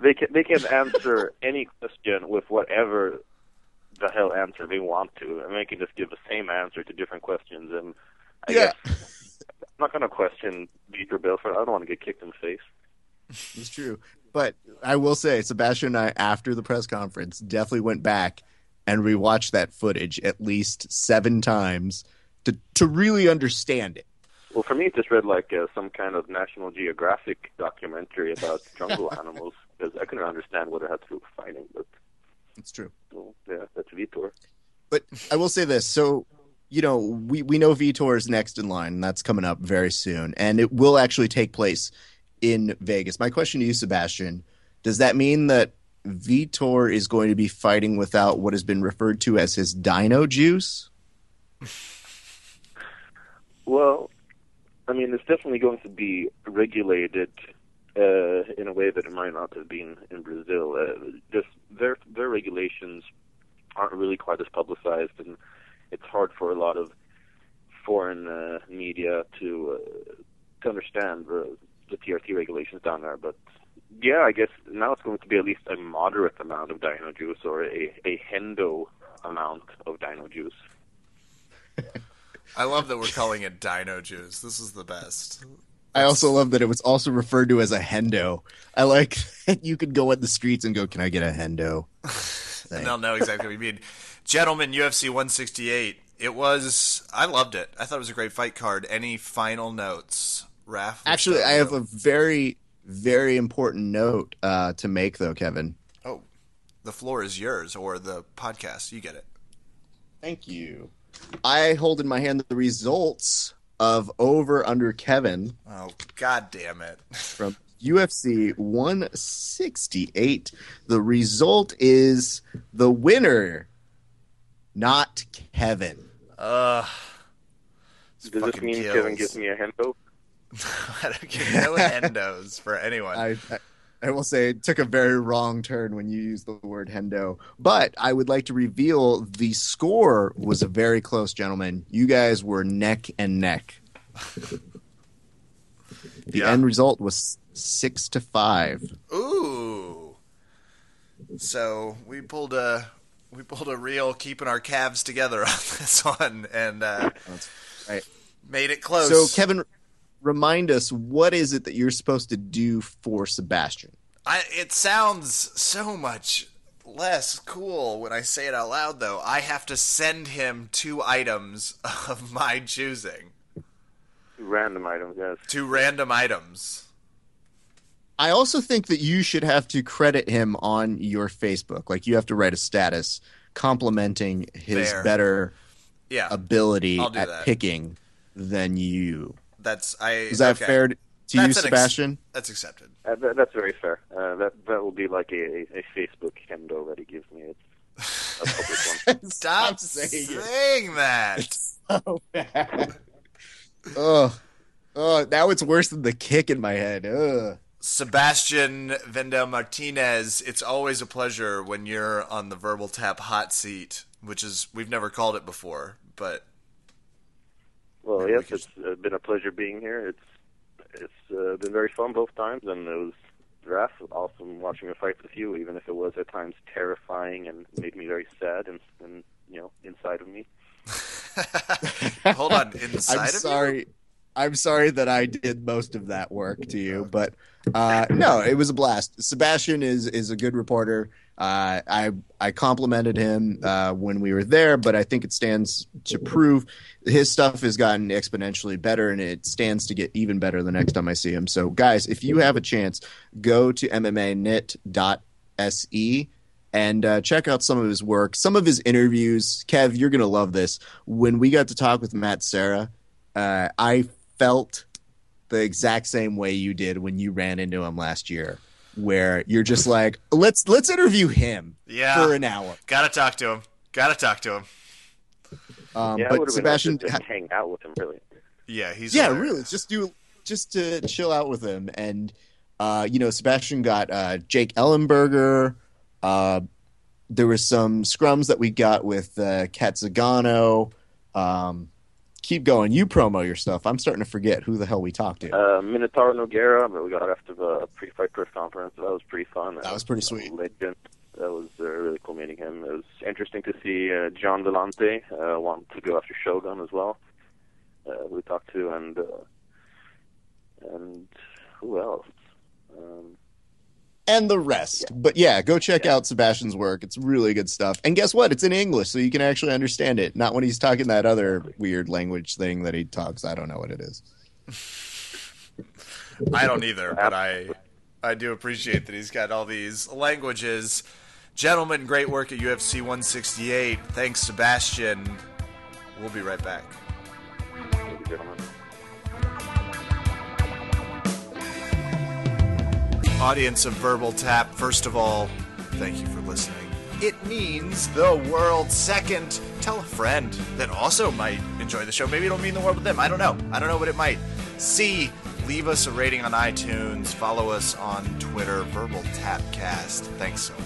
They can they can answer any question with whatever the hell answer they want to, and they can just give the same answer to different questions. And I Yeah. guess I'm not gonna question Vitor Belfort. I don't want to get kicked in the face. It's true. But I will say, Sebastian and I, after the press conference, definitely went back and rewatched that footage at least seven times to, to really understand it. Well, for me, it just read like uh, some kind of National Geographic documentary about jungle animals because I couldn't understand what it had to do with fighting. But It's true. well, yeah, that's Vitor. But I will say this. So, you know, we, we know Vitor is next in line, and that's coming up very soon. And it will actually take place in Vegas. My question to you, Sebastian, does that mean that Vitor is going to be fighting without what has been referred to as his dino juice? Well, I mean, it's definitely going to be regulated uh, in a way that it might not have been in Brazil. Uh, just their their regulations aren't really quite as publicized, and it's hard for a lot of foreign uh, media to uh, to understand the, the TRT regulations down there. But yeah, I guess now it's going to be at least a moderate amount of dino juice or a a hendo amount of dino juice. I love that we're calling it Dino Juice. This is the best. I also love that it was also referred to as a hendo. I like that you could go in the streets and go, "Can I get a hendo?" And they'll know exactly what you mean. Gentlemen, UFC 168. It was. I loved it. I thought it was a great fight card. Any final notes, Raf? Actually, I have a very, very important note uh, to make, though, Kevin. Oh, the floor is yours, or the podcast. You get it. Thank you. I hold in my hand the results of over under Kevin Oh, god damn it! from UFC 168. The result is the winner, not Kevin. Ugh. Does this mean kills. Kevin gives me a hendo? I don't get no endos for anyone. I, I I will say it took a very wrong turn when you used the word Hendo. But I would like to reveal the score was a very close, gentlemen. You guys were neck and neck. The Yeah. end result was six to five. Ooh. So we pulled a we pulled a real keeping our calves together on this one and uh, right. made it close. So, Kevin, remind us what is it that you're supposed to do for Sebastian? I, it sounds so much less cool when I say it out loud, though. I have to send him two items of my choosing, Two Random items, yes. two random items. I also think that you should have to credit him on your Facebook. Like you have to write a status complimenting his Fair. better Yeah, ability at that. picking than you. That's I. Is that okay. fair to you, That's an ex- Sebastian? That's accepted. Uh, that, that's very fair. Uh, that that will be like a, a Facebook Kendo that he gives me. It's a public one. Stop saying saying that. so bad. oh, oh, now it's worse than the kick in my head. Ugh. Sebastian Vendel Martinez, it's always a pleasure when you're on the Verbal Tap hot seat, which is we've never called it before, but Well, Maybe yes, we could- it's uh, been a pleasure being here. It's it's uh, been very fun both times, and it was Raph, awesome watching a fight with you, even if it was at times terrifying and made me very sad and, and you know inside of me. hold on, inside I'm of you? I'm sorry that I did most of that work to you, but uh, no, it was a blast. Sebastian is is a good reporter. Uh, I I complimented him uh, when we were there, but I think it stands to prove his stuff has gotten exponentially better, and it stands to get even better the next time I see him. So, guys, if you have a chance, go to MMAnytt.se and uh, check out some of his work, some of his interviews. Kev, you're gonna love this. When we got to talk with Matt Serra, uh, I felt the exact same way you did when you ran into him last year, where you're just like, let's let's interview him Yeah. for an hour. Gotta talk to him. Gotta talk to him. Um, yeah, but Sebastian, been nice to hang out with him, really. Yeah, he's yeah, hilarious. really, just do just to chill out with him, and uh, you know, Sebastian got uh, Jake Ellenberger. Uh, there was some scrums that we got with uh, Cat Zingano. Um, keep going. You promo your stuff. I'm starting to forget who the hell we talked to. Uh, Minotaur Nogueira, but we got after the pre-fight press conference. That was pretty fun. That was pretty sweet. Legend. That was uh, really cool meeting him. It was interesting to see uh, John Delante uh, want to go after Shogun as well. Uh, we talked to and uh, and who else? Um, and the rest. But yeah, go check out Sebastian's work. It's really good stuff. And guess what? It's in English, so you can actually understand it. Not when he's talking that other weird language thing that he talks. I don't know what it is. I don't either, but I I do appreciate that he's got all these languages. Gentlemen, great work at UFC 168. Thanks, Sebastian. We'll be right back. Audience of Verbal Tap, first of all, thank you for listening. It means the world. Second, tell a friend that also might enjoy the show. Maybe it'll mean the world to them. I don't know. I don't know, but it might. C, leave us a rating on iTunes. Follow us on Twitter, Verbal Tapcast. Thanks so much.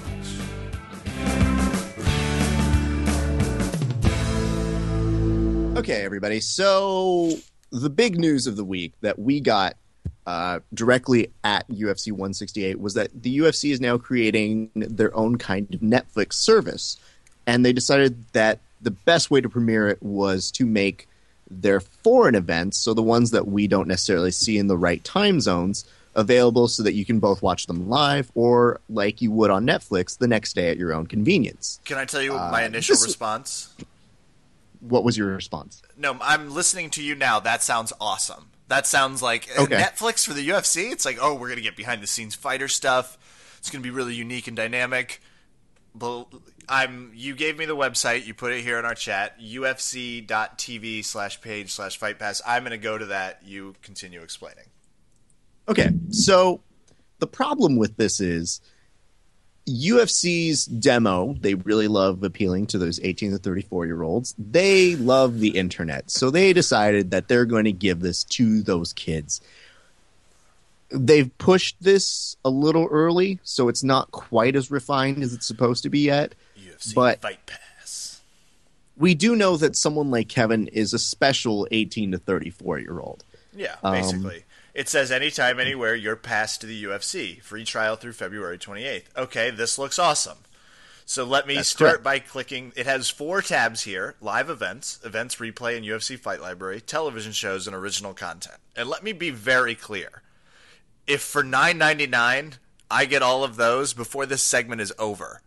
Okay, everybody. So the big news of the week that we got uh, directly at UFC 168 was that the UFC is now creating their own kind of Netflix service, and they decided that the best way to premiere it was to make their foreign events, so the ones that we don't necessarily see in the right time zones, available so that you can both watch them live or like you would on Netflix the next day at your own convenience. Can I tell you Uh, my initial this- response? What was your response? No, I'm listening to you now. That sounds awesome. That sounds like Okay. Netflix for the UFC. It's like, oh, we're gonna get behind the scenes fighter stuff. It's gonna be really unique and dynamic. But I'm. You gave me the website. You put it here in our chat. UFC.tv slash page slash fight pass. I'm gonna go to that. You continue explaining. Okay, so the problem with this is UFC's demo, they really love appealing to those 18 to 34 year olds. They love the internet. So they decided that they're going to give this to those kids. they've pushed this a little early, so it's not quite as refined as it's supposed to be yet. UFC But- Fight Pass. We do know that someone like Kevin is a special 18 to 34 year old. Yeah, Um, basically. It says anytime, anywhere, you're passed to the UFC. Free trial through February 28th. Okay, this looks awesome. So let me That's start correct. by clicking. It has four tabs here live events, events replay and UFC Fight Library, television shows, and original content. And let me be very clear. If for $9.99 I get all of those before this segment is over,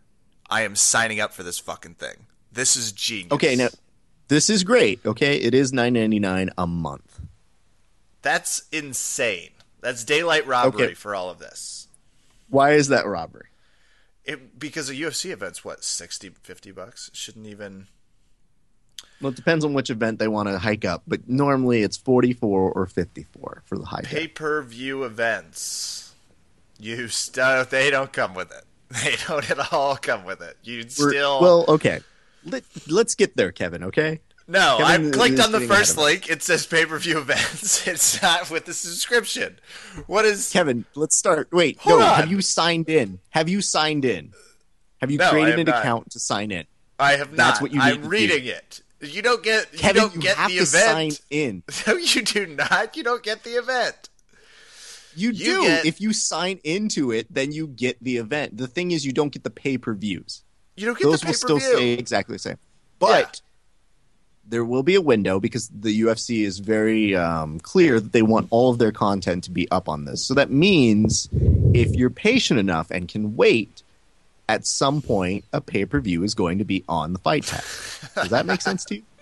I am signing up for this fucking thing. This is genius. Okay, now this is great. Okay, it is 9.99 a month. That's insane. That's daylight robbery Okay. for all of this. Why is that robbery? It, because a UFC event's what 60 50 bucks It shouldn't even Well, it depends on which event they want to hike up, but normally it's 44 or 54 for the high. pay per view events. You still they don't come with it. They don't at all come with it. You still well, okay. Let, let's get there, Kevin. Okay. No. Kevin I clicked on the first link. It says pay per view events. It's not with the subscription. What is? Kevin, let's start. Wait, Hold no. on. Have you signed in? Have you signed in? Have you No, created an not. account to sign in? I have not. That's what you need I'm to do. reading it. You don't get. Kevin, you don't you get have the to sign event. in. No, you do not. You don't get the event. You, You do. get- If you sign into it, then you get the event. The thing is, you don't get the pay per views. You don't get Those the will pay per still view. stay exactly the same. But there will be a window because the UFC is very um, clear that they want all of their content to be up on this. So that means if you're patient enough and can wait, at some point a pay per view is going to be on the fight tab. Does that make sense to you?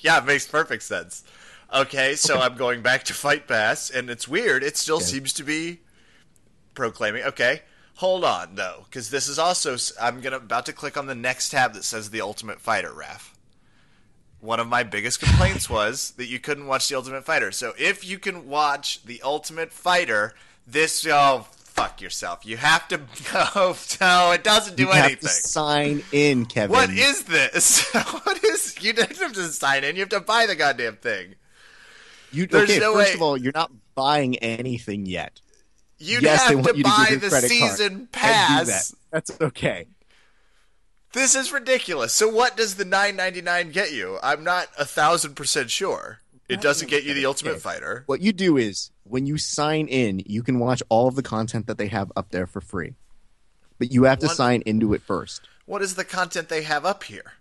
Yeah, it makes perfect sense. Okay, so I'm going back to Fight Pass, and it's weird. It still Okay. seems to be proclaiming. Okay, hold on though, because this is also. I'm gonna about to click on the next tab that says the Ultimate Fighter. Raf. One of my biggest complaints was that you couldn't watch the Ultimate Fighter. So if you can watch the Ultimate Fighter, this oh fuck yourself. You have to go. No, it doesn't do You have anything. to sign in, Kevin. What is this? what is? You don't have to sign in. You have to buy the goddamn thing. you? there's Okay, no first way- of all, you're not buying anything yet. You'd yes, have to to buy your the season pass. that. That's okay. This is ridiculous. So what does the nine ninety nine get you? I'm not a thousand percent sure. It doesn't get you the Ultimate Okay. Fighter. What you do is when you sign in, you can watch all of the content that they have up there for free. But you have to What- sign into it first. What is the content they have up here?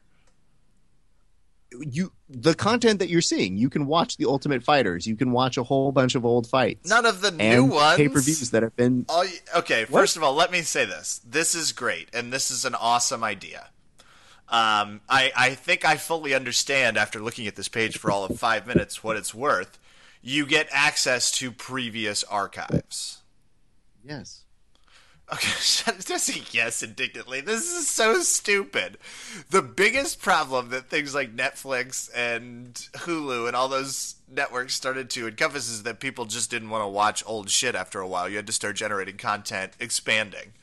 You the content that you're seeing, you can watch the Ultimate Fighters, you can watch a whole bunch of old fights. None of the new ones. pay-per-views that have been All okay, What? first of all, let me say this. This is great, and this is an awesome idea. Um, I, I think I fully understand after looking at this page for all of five minutes what it's worth. You get access to previous archives. Yes. Okay, say yes indignantly. This is so stupid. The biggest problem that things like Netflix and Hulu and all those networks started to encompass is that people just didn't want to watch old shit after a while. You had to start generating content, expanding.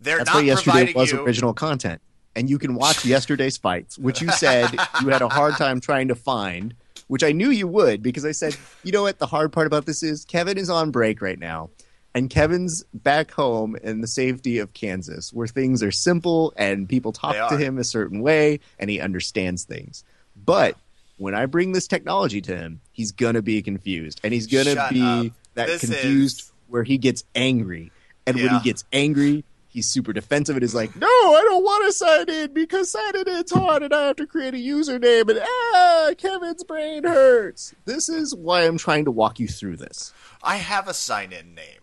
They're That's not why yesterday providing was you. original content. And you can watch yesterday's fights, which you said you had a hard time trying to find, which I knew you would because I said, you know what the hard part about this is? Kevin is on break right now. And Kevin's back home in the safety of Kansas, where things are simple and people talk to him a certain way and he understands things. But when I bring this technology to him, he's gonna be confused. And he's gonna Shut be up. that This confused is- where he gets angry. And when he gets angry, he's super defensive and is like, "No, I don't want to sign in because signing in's hard, and I have to create a username." And ah, Kevin's brain hurts. This is why I'm trying to walk you through this. I have a sign in name.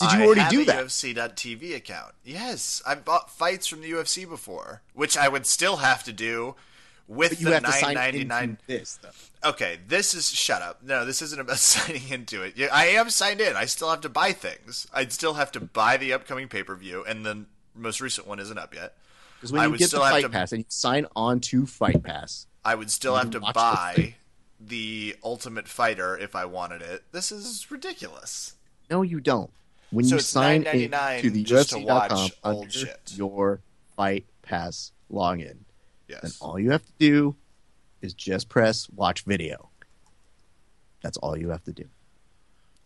Did you I already have do a that? UFC.tv account. Yes, I bought fights from the UFC before, which I would still have to do with But you the have to sign 999 this. Though. Okay, this is shut up. No, this isn't about signing into it. I am signed in. I still have to buy things. I'd still have to buy the upcoming pay per view, and the most recent one isn't up yet. Because when I you would get the still have Fight to- Pass and you sign on to Fight Pass, I would still have to buy the- the Ultimate Fighter if I wanted it. This is ridiculous. no, you don't. When So you sign in to the UFC.com watch under shit. your Fight Pass login, then Yes. all you have to do is just press watch video. That's all you have to do.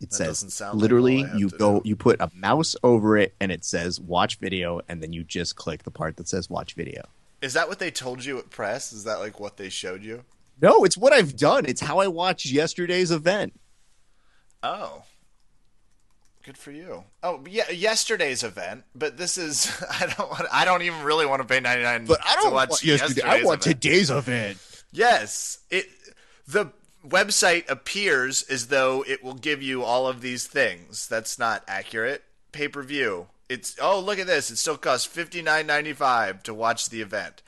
It That says like literally all you go do. you put a mouse over it and it says watch video and then you just click the part that says watch video. Is that what they told you at press? Is that like what they showed you? No, it's what I've done. It's how I watched yesterday's event. Oh. Good for you. Oh, yeah, yesterday's event, but this is I don't want I don't even really want to pay 99 But I to don't watch want yesterday. I want event. today's event. Yes, it the website appears as though it will give you all of these things. That's not accurate. Pay per view. It's oh look at this. It still costs fifty nine ninety five to watch the event.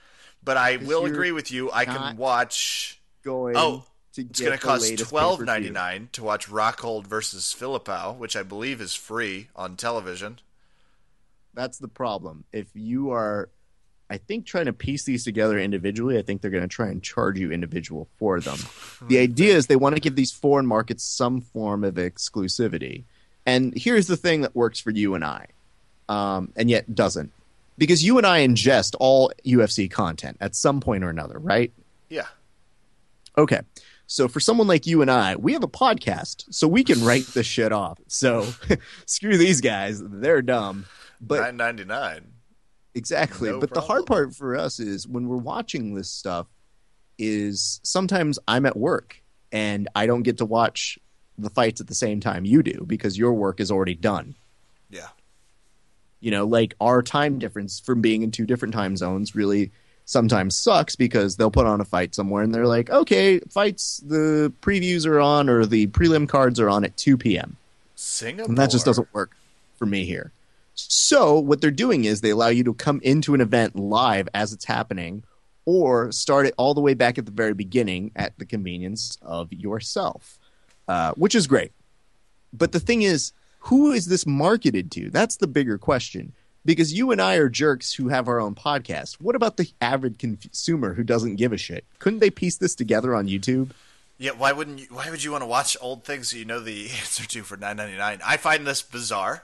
But I will agree with you. I can watch. Going Oh, to It's going to cost twelve ninety nine to watch Rockhold versus Philippou, which I believe is free on television. That's the problem. If you are, I think, trying to piece these together individually, I think they're going to try and charge you individual for them. the idea is they want to give these foreign markets some form of exclusivity. And here's the thing that works for you and I, um, and yet doesn't. Because you and I ingest all UFC content at some point or another, right? Yeah. Okay. So for someone like you and I, we have a podcast, so we can write this shit off. So screw these guys; they're dumb. But Nine ninety nine. Exactly. No but the hard part for us is when we're watching this stuff is sometimes I'm at work and I don't get to watch the fights at the same time you do because your work is already done. Yeah. You know, like our time difference from being in two different time zones really sometimes sucks because they'll put on a fight somewhere and they're like, okay, fights, the previews are on or the prelim cards are on at 2 p.m. Singapore. And that just doesn't work for me here. So what they're doing is they allow you to come into an event live as it's happening, or start it all the way back at the very beginning at the convenience of yourself, uh, which is great. But the thing is, who is this marketed to? That's the bigger question. Because you and I are jerks who have our own podcast. What about the average consumer who doesn't give a shit? Couldn't they piece this together on YouTube? Yeah, why wouldn't you? Why would you want to watch old things that you know the answer to for nine ninety nine? I find this bizarre.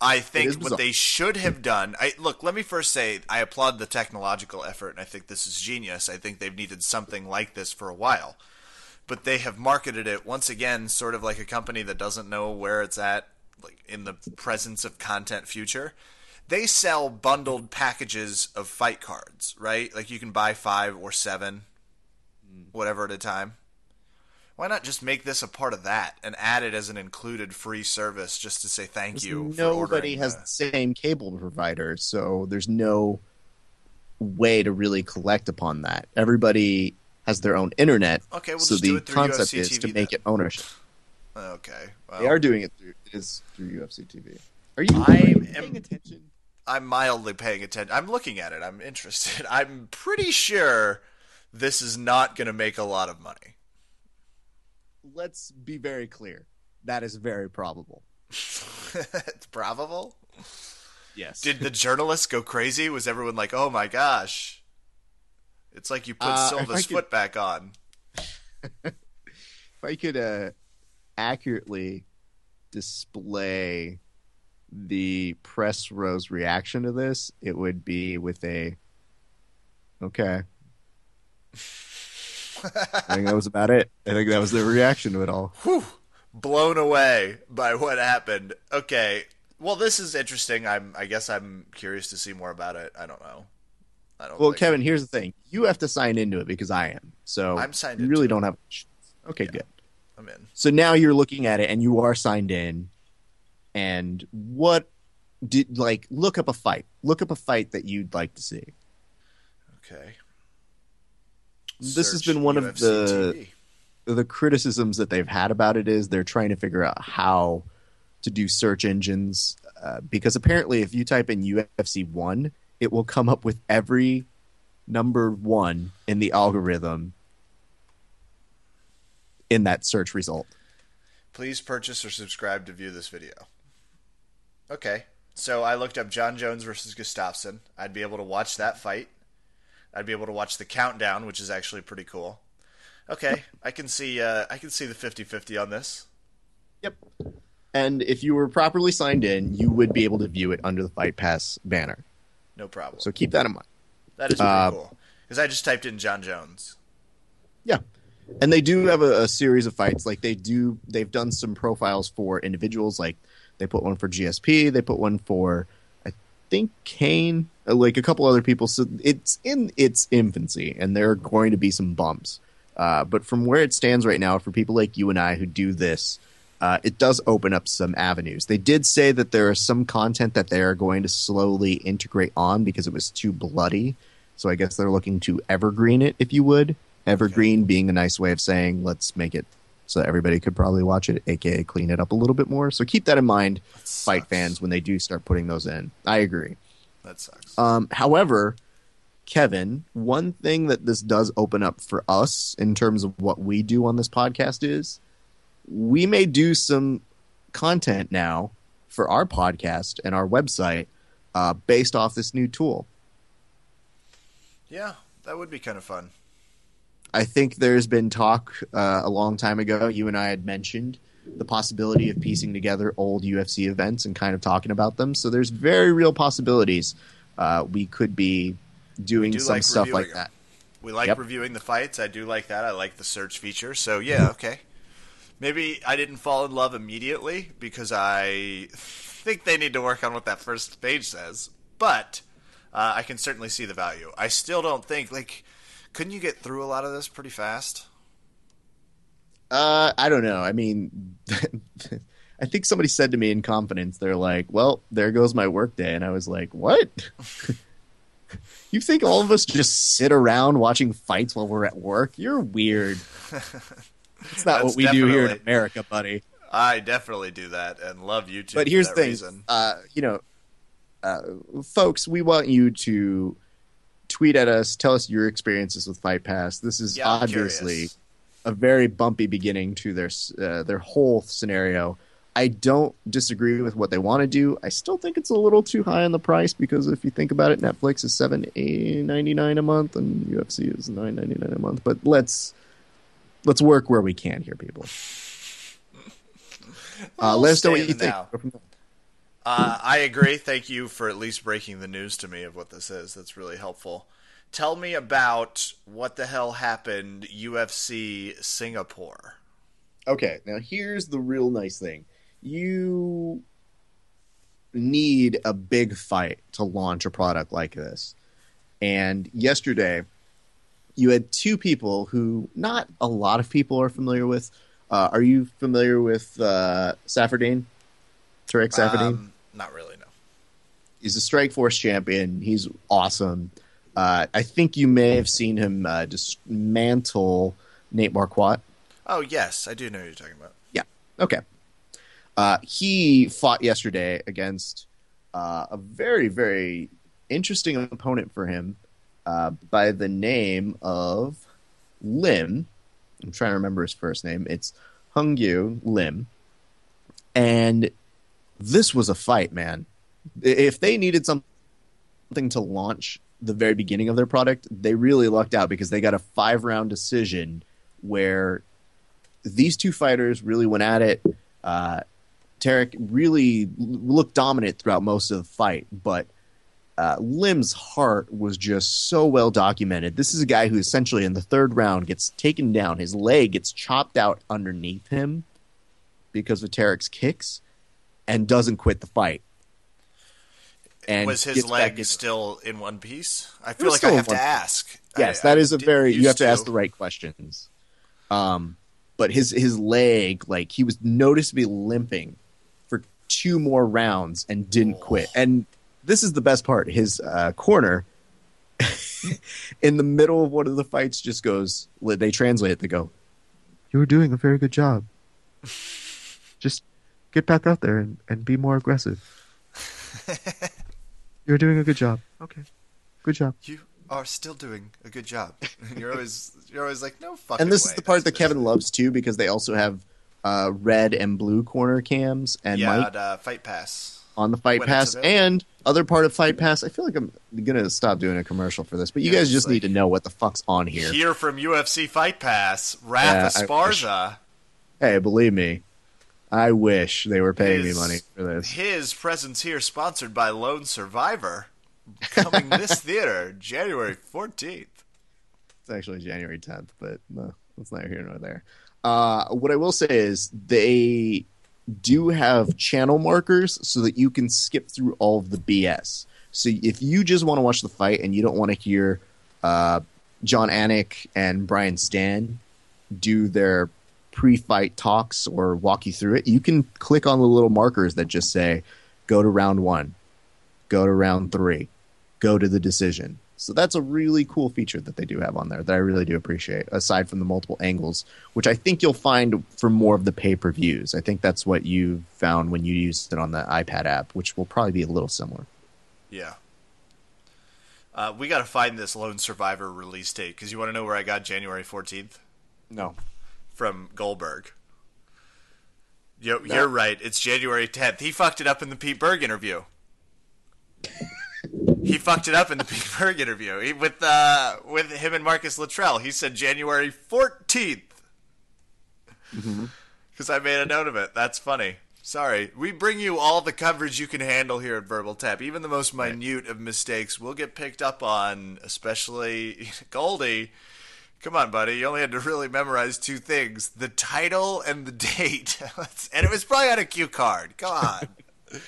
I think what they should have done. I look. Let me first say I applaud the technological effort, and I think this is genius. I think they've needed something like this for a while, but they have marketed it once again, sort of like a company that doesn't know where it's at, like in the presence of content future. They sell bundled packages of fight cards, right? Like you can buy five or seven, whatever at a time. Why not just make this a part of that and add it as an included free service just to say thank you? for Nobody has the- the same cable provider, so there's no way to really collect upon that. Everybody has their own internet, Okay, we'll so just do the it through concept UFC is TV to make then. it ownership. Okay, well, They are doing it through it is through UFC TV. Are you, I are you am- paying attention? I'm mildly paying attention. I'm looking at it. I'm interested. I'm pretty sure this is not going to make a lot of money. Let's be very clear. That is very probable. it's probable. Yes. Did the journalists go crazy? Was everyone like, "Oh my gosh"? It's like you put Uh, Silva's could- foot back on. if I could uh, accurately display the press row's reaction to this, it would be with a okay. I think that was about it. I think that was their reaction to it all. Whew, blown away by what happened. Okay, well, this is interesting. I'm. I guess I'm curious to see more about it. I don't know. I don't. Well, Kevin, here's the thing: you have to sign into it because I am. So I'm signed You really don't have. Okay, Yeah. good. I'm in. So now you're looking at it and you are signed in. And what did like look up a fight? Look up a fight that you'd like to see. Okay. This has been one of the- TV. The criticisms that they've had about it is they're trying to figure out how to do search engines uh, because apparently if you type in UFC one, it will come up with every number one in the algorithm in that search result. Please purchase or subscribe to view this video. Okay. So I looked up Jon Jones versus Gustafsson. I'd be able to watch that fight. I'd be able to watch the countdown, which is actually pretty cool. Okay, I can see uh, I can see the 50-50 on this. Yep. And if you were properly signed in, you would be able to view it under the Fight Pass banner. No problem. So keep that in mind. that is pretty uh, cool. Because I just typed in Jon Jones. Yeah. and they do have a, a series of fights. Like they do, they've done some profiles for individuals. Like they put one for GSP, they put one for I think Cain, uh, like a couple other people. So it's in its infancy, and there are going to be some bumps. Uh, but from where it stands right now, for people like you and I who do this, uh, it does open up some avenues. They did say that there is some content that they are going to slowly integrate on because it was too bloody. So I guess they're looking to evergreen it, if you would. Evergreen being a nice way of saying let's make it so that everybody could probably watch it, aka clean it up a little bit more. So keep that in mind, fight fans, when they do start putting those in. I agree. That sucks. Um, however, Kevin, one thing that this does open up for us in terms of what we do on this podcast is we may do some content now for our podcast and our website uh, based off this new tool. yeah, that would be kind of fun. I think there's been talk uh, a long time ago. You and I had mentioned the possibility of piecing together old UFC events and kind of talking about them. So there's very real possibilities uh, we could be doing do some like stuff like that. We like Yep. reviewing the fights. I do like that. I like the search feature. So yeah, okay. Maybe I didn't fall in love immediately because I think they need to work on what that first page says. But uh, I can certainly see the value. I still don't think like couldn't you get through a lot of this pretty fast? Uh, I don't know. I mean, I think somebody said to me in confidence, they're like, "Well, there goes my workday," and I was like, "What?" you think all of us just sit around watching fights while we're at work? You're weird. It's not what we do here in America, buddy. I definitely do that and love YouTube. But for here's the thing, uh, you know, uh, folks, we want you to tweet at us, tell us your experiences with Fight Pass. This is Yeah, obviously curious. a very bumpy beginning to their uh, their whole scenario. I don't disagree with what they want to do. I still think it's a little too high on the price because if you think about it, Netflix is seven ninety nine a month and UFC is nine ninety nine a month. But let's let's work where we can here, people. Uh, let us know what you think. now. Go from there. Uh, I agree. Thank you for at least breaking the news to me of what this is. That's really helpful. Tell me about what the hell happened UFC Singapore. Okay, now here's the real nice thing. You need a big fight to launch a product like this. And yesterday, you had two people who not a lot of people are familiar with. Uh, are you familiar with uh, Saffiedine? Tarec Saffiedine? Um, not really, no. He's a Strikeforce champion. He's awesome. Uh, I think you may have seen him uh, dismantle Nate Marquardt. Oh, yes, I do know what you're talking about. Yeah. Okay. Uh, he fought yesterday against uh, a very, very interesting opponent for him uh, by the name of Lim. I'm trying to remember his first name. It's Hyun Gyu Lim. And this was a fight, man. If they needed something to launch the very beginning of their product, they really lucked out because they got a five round decision where these two fighters really went at it. Uh, Tarec really looked dominant throughout most of the fight, but uh, Lim's heart was just so well documented. This is a guy who essentially in the third round gets taken down. His leg gets chopped out underneath him because of Tarec's kicks and doesn't quit the fight. And Was his leg still in one piece? I feel like I have to one- ask. Yes, I- that is a very you have to ask the right questions. Um, but his his leg, like he was noticed to be limping for two more rounds and didn't Oh. quit. And this is the best part: his uh, corner in the middle of one of the fights just goes. They translate it. They go, "You were doing a very good job. Just get back out there and, and be more aggressive. You're doing a good job. Okay, good job." You are still doing a good job. And you're always you're always like, no fucking and this way. is the part that Kevin loves too because they also have uh, red and blue corner cams and yeah, Mike at, uh, Fight Pass. on the Fight when Pass and other part of Fight Pass. I feel like I'm gonna stop doing a commercial for this, but you Yeah, guys just like- need to know what the fuck's on here. Here from UFC Fight Pass, Rafa Yeah, I Sparza. Hey, believe me, I wish they were paying His- me money for this. His presence here sponsored by Lone Survivor. Coming this theater, January 14th. It's actually January 10th, but no. that's neither here nor there. Uh, what I will say is they do have channel markers so that you can skip through all of the BS. So if you just want to watch the fight and you don't want to hear uh, Jon Anik and Brian Stann do their pre-fight talks or walk you through it, you can click on the little markers that just say go to round 1, go to round 3, go to the decision. So that's a really cool feature that they do have on there that I really do appreciate, aside from the multiple angles, which I think you'll find for more of the pay per views. I think that's what you found when you used it on the iPad app, which will probably be a little similar. Yeah. Uh, we got to find this Lone Survivor release date because you want to know where I got January 14th? No. From Goldberg. You're, no. you're right. It's January 10th. He fucked it up in the Pete Berg interview. he fucked it up in the Pete Berg interview he, with uh, with him and Marcus Luttrell. He said January 14th. Because mm-hmm. I made a note of it. That's funny. Sorry. We bring you all the coverage you can handle here at Verbal Tap. Even the most minute of mistakes will get picked up on, especially Goldie. Come on, buddy. You only had to really memorize two things the title and the date. and it was probably on a cue card. Come on.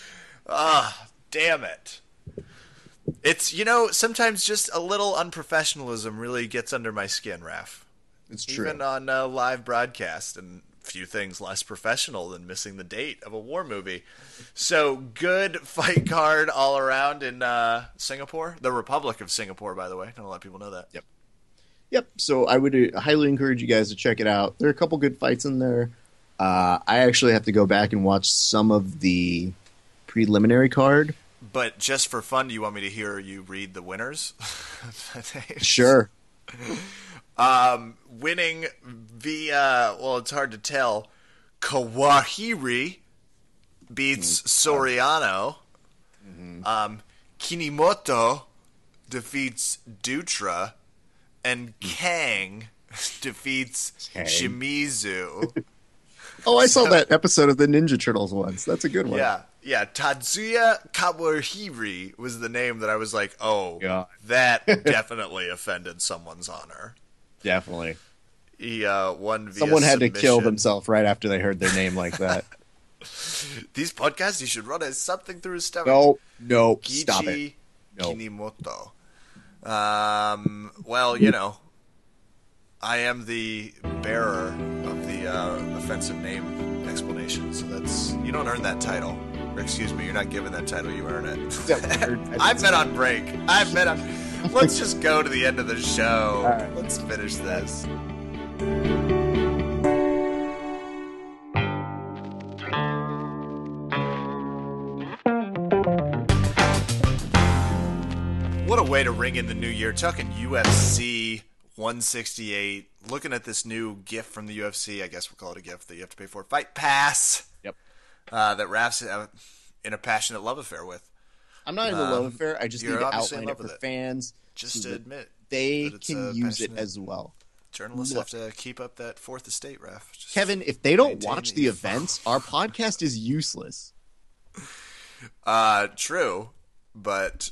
Ah, oh, damn it. It's you know sometimes just a little unprofessionalism really gets under my skin, Raf. It's true. Even on a live broadcast, and few things less professional than missing the date of a war movie. So good fight card all around in uh, Singapore, the Republic of Singapore, by the way. Don't let people know that. Yep. Yep. So I would uh, highly encourage you guys to check it out. There are a couple good fights in there. Uh, I actually have to go back and watch some of the preliminary card but just for fun, do you want me to hear you read the winners? sure. Um, winning via well, it's hard to tell. Kawajiri beats mm-hmm. Soriano. Mm-hmm. Um, Kunimoto defeats Dutra, and mm. Kang defeats Kang. Shimizu. oh, I saw that episode of the Ninja Turtles once. That's a good one. Yeah, yeah, Tatsuya Kawajiri was the name that I was like, oh, yeah. that definitely offended someone's honor. Definitely. He uh, won Someone had submission. to kill themselves right after they heard their name like that. These podcasts, you should run as something through his stomach. No, no, stop it. No. Kunimoto. Um, well, you know, I am the bearer of the uh, offensive name explanation, so that's you don't earn that title Or excuse me, you're not given that title, you earn it. I've been on break. I've been on. Let's just go to the end of the show. Right. Let's finish this. What a way to ring in the new year. Talking UFC 168. Looking at this new gift from the UFC. I guess we'll call it a gift that you have to pay for. Fight Pass Yep. uh, that Raf's uh, in a passionate love affair with. I'm not in a love um, affair. I just need to outline it for it. fans. Just to admit they can use it as well. Journalists Look. have to keep up that fourth estate, Raf. Just Kevin, if they don't watch the events, our podcast is useless. Uh, true, but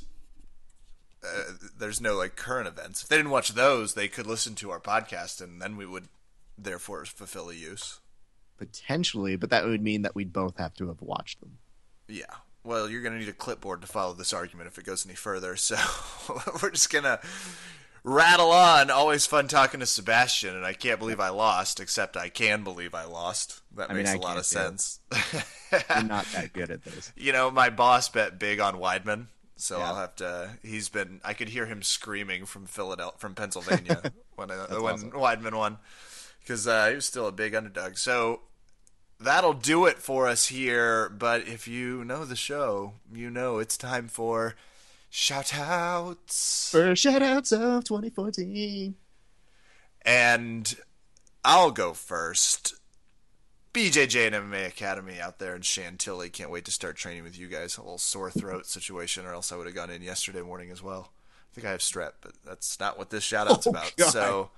uh, there's no like current events. If they didn't watch those, they could listen to our podcast, and then we would therefore fulfill a use potentially, but that would mean that we'd both have to have watched them. Yeah. Well, you're going to need a clipboard to follow this argument if it goes any further. So we're just going to rattle on. Always fun talking to Sebastian, and I can't believe I lost, except I can believe I lost. That I makes mean, a lot of sense. You're not that good at this. You know, my boss bet big on Weidman. So yeah. I'll have to. He's been. I could hear him screaming from Philadelphia, from Pennsylvania when uh, when awesome. Weidman won, because uh, he was still a big underdog. So that'll do it for us here. But if you know the show, you know it's time for shout outs. For shout outs of 2014. And I'll go first. BJJ and MMA Academy out there in Chantilly. Can't wait to start training with you guys. A little sore throat situation, or else I would have gone in yesterday morning as well. I think I have strep, but that's not what this shout out's oh, about. God. So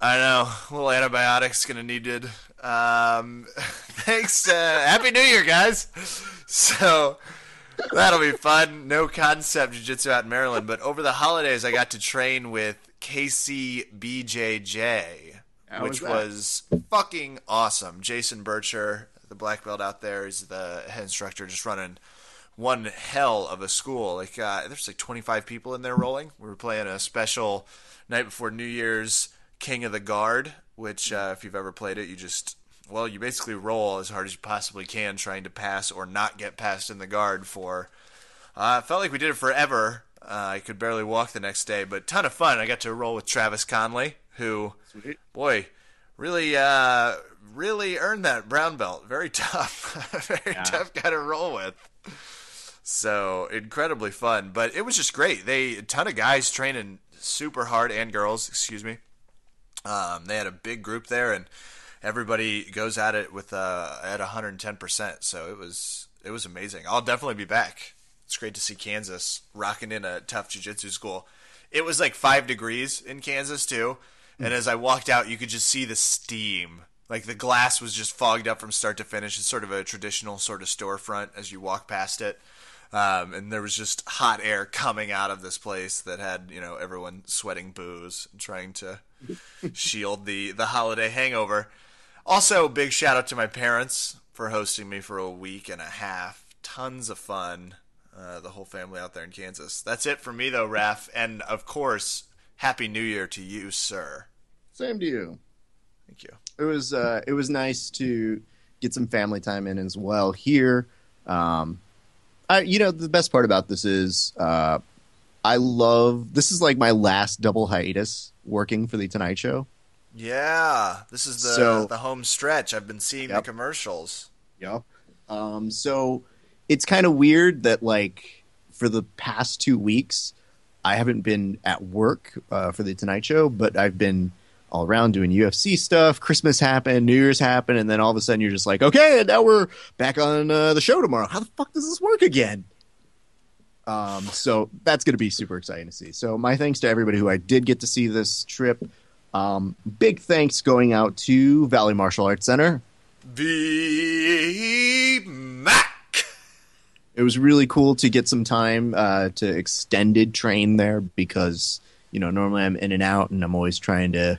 I know. A little antibiotics gonna needed. Um, thanks. Uh, Happy New Year, guys. So that'll be fun. No concept jiu-jitsu out in Maryland, but over the holidays I got to train with KC BJJ How which was was fucking awesome. Jason Bircher, the black belt out there, is the head instructor, just running one hell of a school. Like uh, there's like 25 people in there rolling. We were playing a special night before New Year's King of the Guard, which uh, if you've ever played it, you just well, you basically roll as hard as you possibly can, trying to pass or not get passed in the guard for. Uh, it felt like we did it forever. Uh, I could barely walk the next day, but ton of fun. I got to roll with Travis Conley, who, Sweet. boy, really, uh, really earned that brown belt. Very tough, very Yeah. tough guy to roll with. So incredibly fun, but it was just great. They a ton of guys training super hard and girls, excuse me. Um, they had a big group there, and everybody goes at it with uh, at 110 percent. So it was it was amazing. I'll definitely be back. It's great to see Kansas rocking in a tough jiu-jitsu school. It was like five degrees in Kansas too, and as I walked out, you could just see the steam. Like the glass was just fogged up from start to finish. It's sort of a traditional sort of storefront as you walk past it. Um, and there was just hot air coming out of this place that had you know everyone sweating booze and trying to shield the the holiday hangover. Also, big shout out to my parents for hosting me for a week and a half. Tons of fun. Uh, the whole family out there in Kansas. That's it for me though, Raf. And of course, Happy New Year to you, sir. Same to you. Thank you. It was uh, it was nice to get some family time in as well here. Um, I you know the best part about this is uh, I love this is like my last double hiatus working for the Tonight Show. Yeah, this is the So- the home stretch. I've been seeing Yep. the commercials. Yep. Um, so it's kind of weird that like for the past two weeks, I haven't been at work uh, for the Tonight Show, but I've been all around doing UFC stuff. Christmas happened, New Year's happened, and then all of a sudden you're just like, okay, now we're back on uh, the show tomorrow. How the fuck does this work again? Um, so that's going to be super exciting to see. So my thanks to everybody who I did get to see this trip. Um, big thanks going out to Valley Martial Arts Center. V Mac. It was really cool to get some time uh, to extended train there because you know normally I'm in and out and I'm always trying to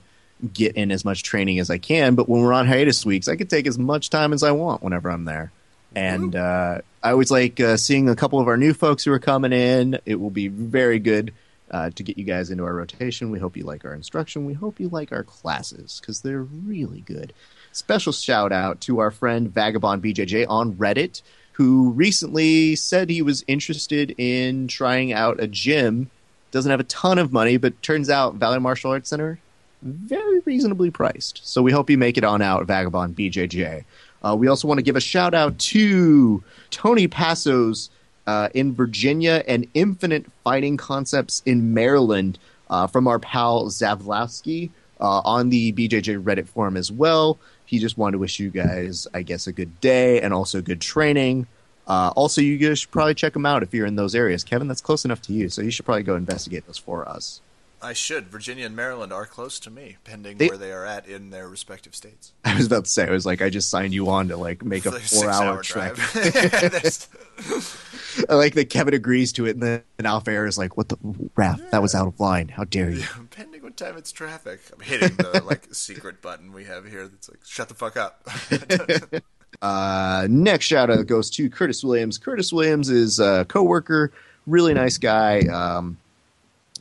get in as much training as I can. But when we're on hiatus weeks, I can take as much time as I want whenever I'm there. And uh, I always like uh, seeing a couple of our new folks who are coming in. It will be very good uh, to get you guys into our rotation. We hope you like our instruction. We hope you like our classes because they're really good. Special shout out to our friend Vagabond BJJ on Reddit, who recently said he was interested in trying out a gym. Doesn't have a ton of money, but turns out Valley Martial Arts Center very reasonably priced. So we hope you make it on out, Vagabond BJJ. Uh, we also want to give a shout out to Tony Passos uh, in Virginia and Infinite Fighting Concepts in Maryland uh, from our pal Zavlowski uh, on the BJJ Reddit forum as well. He just wanted to wish you guys, I guess, a good day and also good training. Uh, also, you guys should probably check them out if you're in those areas. Kevin, that's close enough to you, so you should probably go investigate those for us. I should. Virginia and Maryland are close to me, pending They- where they are at in their respective states. I was about to say, I was like, I just signed you on to like make a like four hour six-hour trek. I like that Kevin agrees to it, and then Alpha Air is like, "What the Raph? That was out of line. How dare you?" pending what time it's traffic. I'm hitting the like secret button we have here that's like shut the fuck up. Uh, next shout out goes to Curtis Williams. Curtis Williams is a coworker, really nice guy. Um,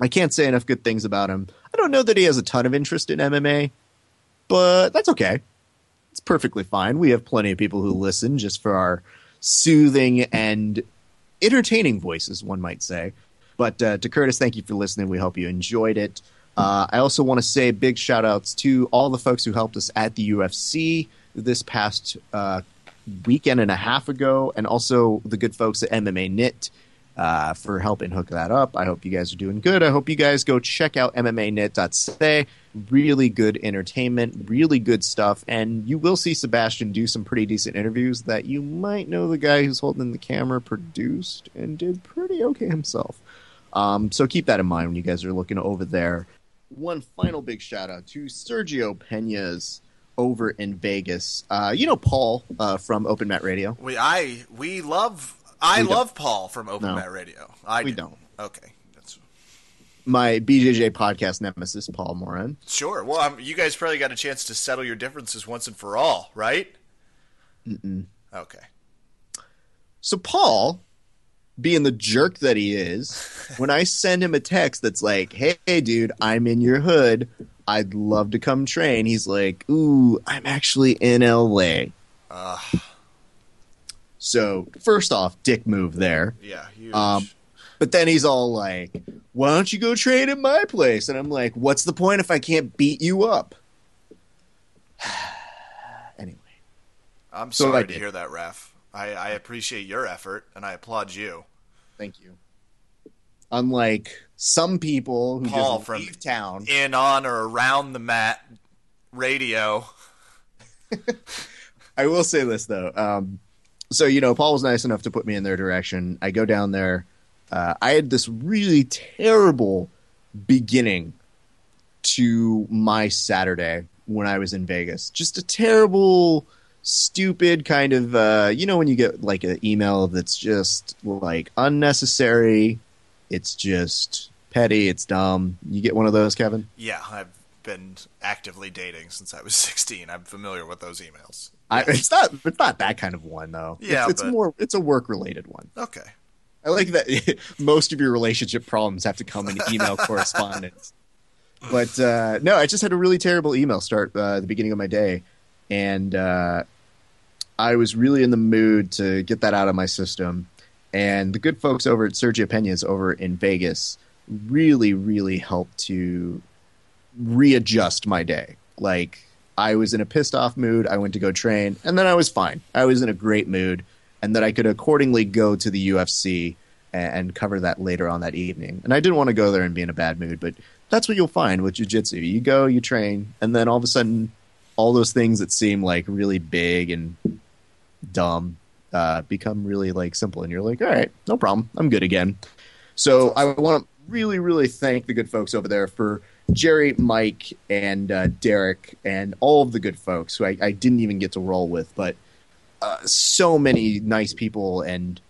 I can't say enough good things about him. I don't know that he has a ton of interest in MMA, but that's okay. It's perfectly fine. We have plenty of people who listen just for our soothing and entertaining voices, one might say. But uh, to Curtis, thank you for listening. We hope you enjoyed it. Uh, I also want to say big shout outs to all the folks who helped us at the UFC this past uh, weekend and a half ago, and also the good folks at MMAnytt uh, for helping hook that up. I hope you guys are doing good. I hope you guys go check out MMAnytt.se. Really good entertainment, really good stuff, and you will see Sebastian do some pretty decent interviews that you might know the guy who's holding the camera produced and did pretty okay himself. Um, so keep that in mind when you guys are looking over there. One final big shout out to Sergio Penha's over in Vegas. Uh, you know Paul uh, from Open Mat Radio. we I we love I We don't. love Paul from Open No. Mat Radio. I We do. don't. Okay. That's my BJJ podcast nemesis, Paul Moran. Sure. Well, um, you guys probably got a chance to settle your differences once and for all, right? Mm-mm. Okay. So Paul, being the jerk that he is, when I send him a text that's like, "Hey, dude, I'm in your hood. I'd love to come train," he's like, "Ooh, I'm actually in LA." Uh, So first off, dick move there. yeah. Um, But then he's all like, "Why don't you go train at my place?" And I'm like, "What's the point if I can't beat you up?" anyway, I'm so sorry to hear that, Ref. I, I appreciate your effort and I applaud you. thank you. Unlike some people who Paul just from- leave town, In, on, or around the mat radio. I will say this though. Um, so you know, Paul was nice enough to put me in their direction. I go down there. Uh, I had this really terrible beginning to my Saturday when I was in Vegas. Just a terrible, stupid kind of. Uh, you know, when you get like an email that's just like unnecessary. It's just petty. It's dumb. You get one of those, Kevin. Yeah, I've been actively dating since I was 16. I'm familiar with those emails. I, it's not. It's not that kind of one though. Yeah, it's, it's but- more. It's a work related one. Okay. I like that most of your relationship problems have to come in email correspondence. But uh, no, I just had a really terrible email start uh, the beginning of my day, and uh, I was really in the mood to get that out of my system. And the good folks over at Sergio Penha's over in Vegas really, really helped to readjust my day. Like I was in a pissed off mood. I went to go train, and then I was fine. I was in a great mood, and that I could accordingly go to the UFC and, and cover that later on that evening. And I didn't want to go there and be in a bad mood, but that's what you'll find with jiu-jitsu. You go, you train, and then all of a sudden, all those things that seem like really big and dumb uh, become really like simple, and you're like, all right, no problem, I'm good again. So I want to really, really thank the good folks over there for Jerry, Mike, and uh, Derek, and all of the good folks who I, I didn't even get to roll with, but uh, so many nice people. And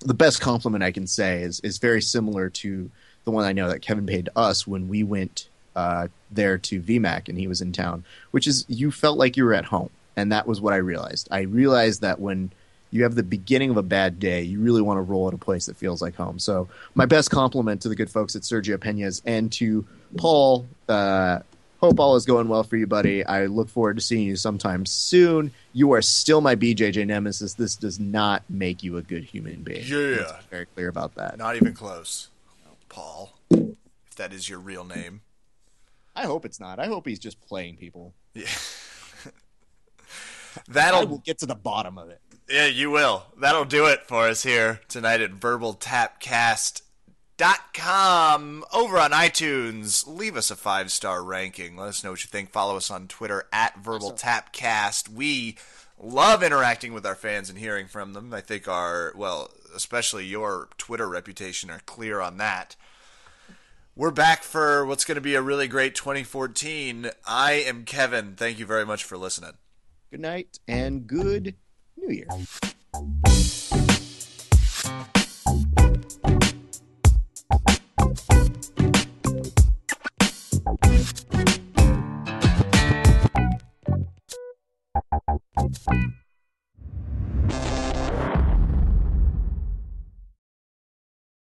the best compliment I can say is is very similar to the one I know that Kevin paid us when we went uh, there to VMAC and he was in town, which is you felt like you were at home, and that was what I realized. I realized that when you have the beginning of a bad day, you really want to roll at a place that feels like home. So, my best compliment to the good folks at Sergio Penha's and to Paul. Uh, hope all is going well for you, buddy. I look forward to seeing you sometime soon. You are still my BJJ nemesis. This does not make you a good human being. Yeah. Very clear about that. Not even close. Paul, if that is your real name. I hope it's not. I hope he's just playing people. Yeah. That'll will get to the bottom of it. Yeah, you will. That'll do it for us here tonight at verbaltapcast.com. Over on iTunes, leave us a five star ranking. Let us know what you think. Follow us on Twitter at verbaltapcast. We love interacting with our fans and hearing from them. I think our, well, especially your Twitter reputation are clear on that. We're back for what's going to be a really great 2014. I am Kevin. Thank you very much for listening. Good night and good new year.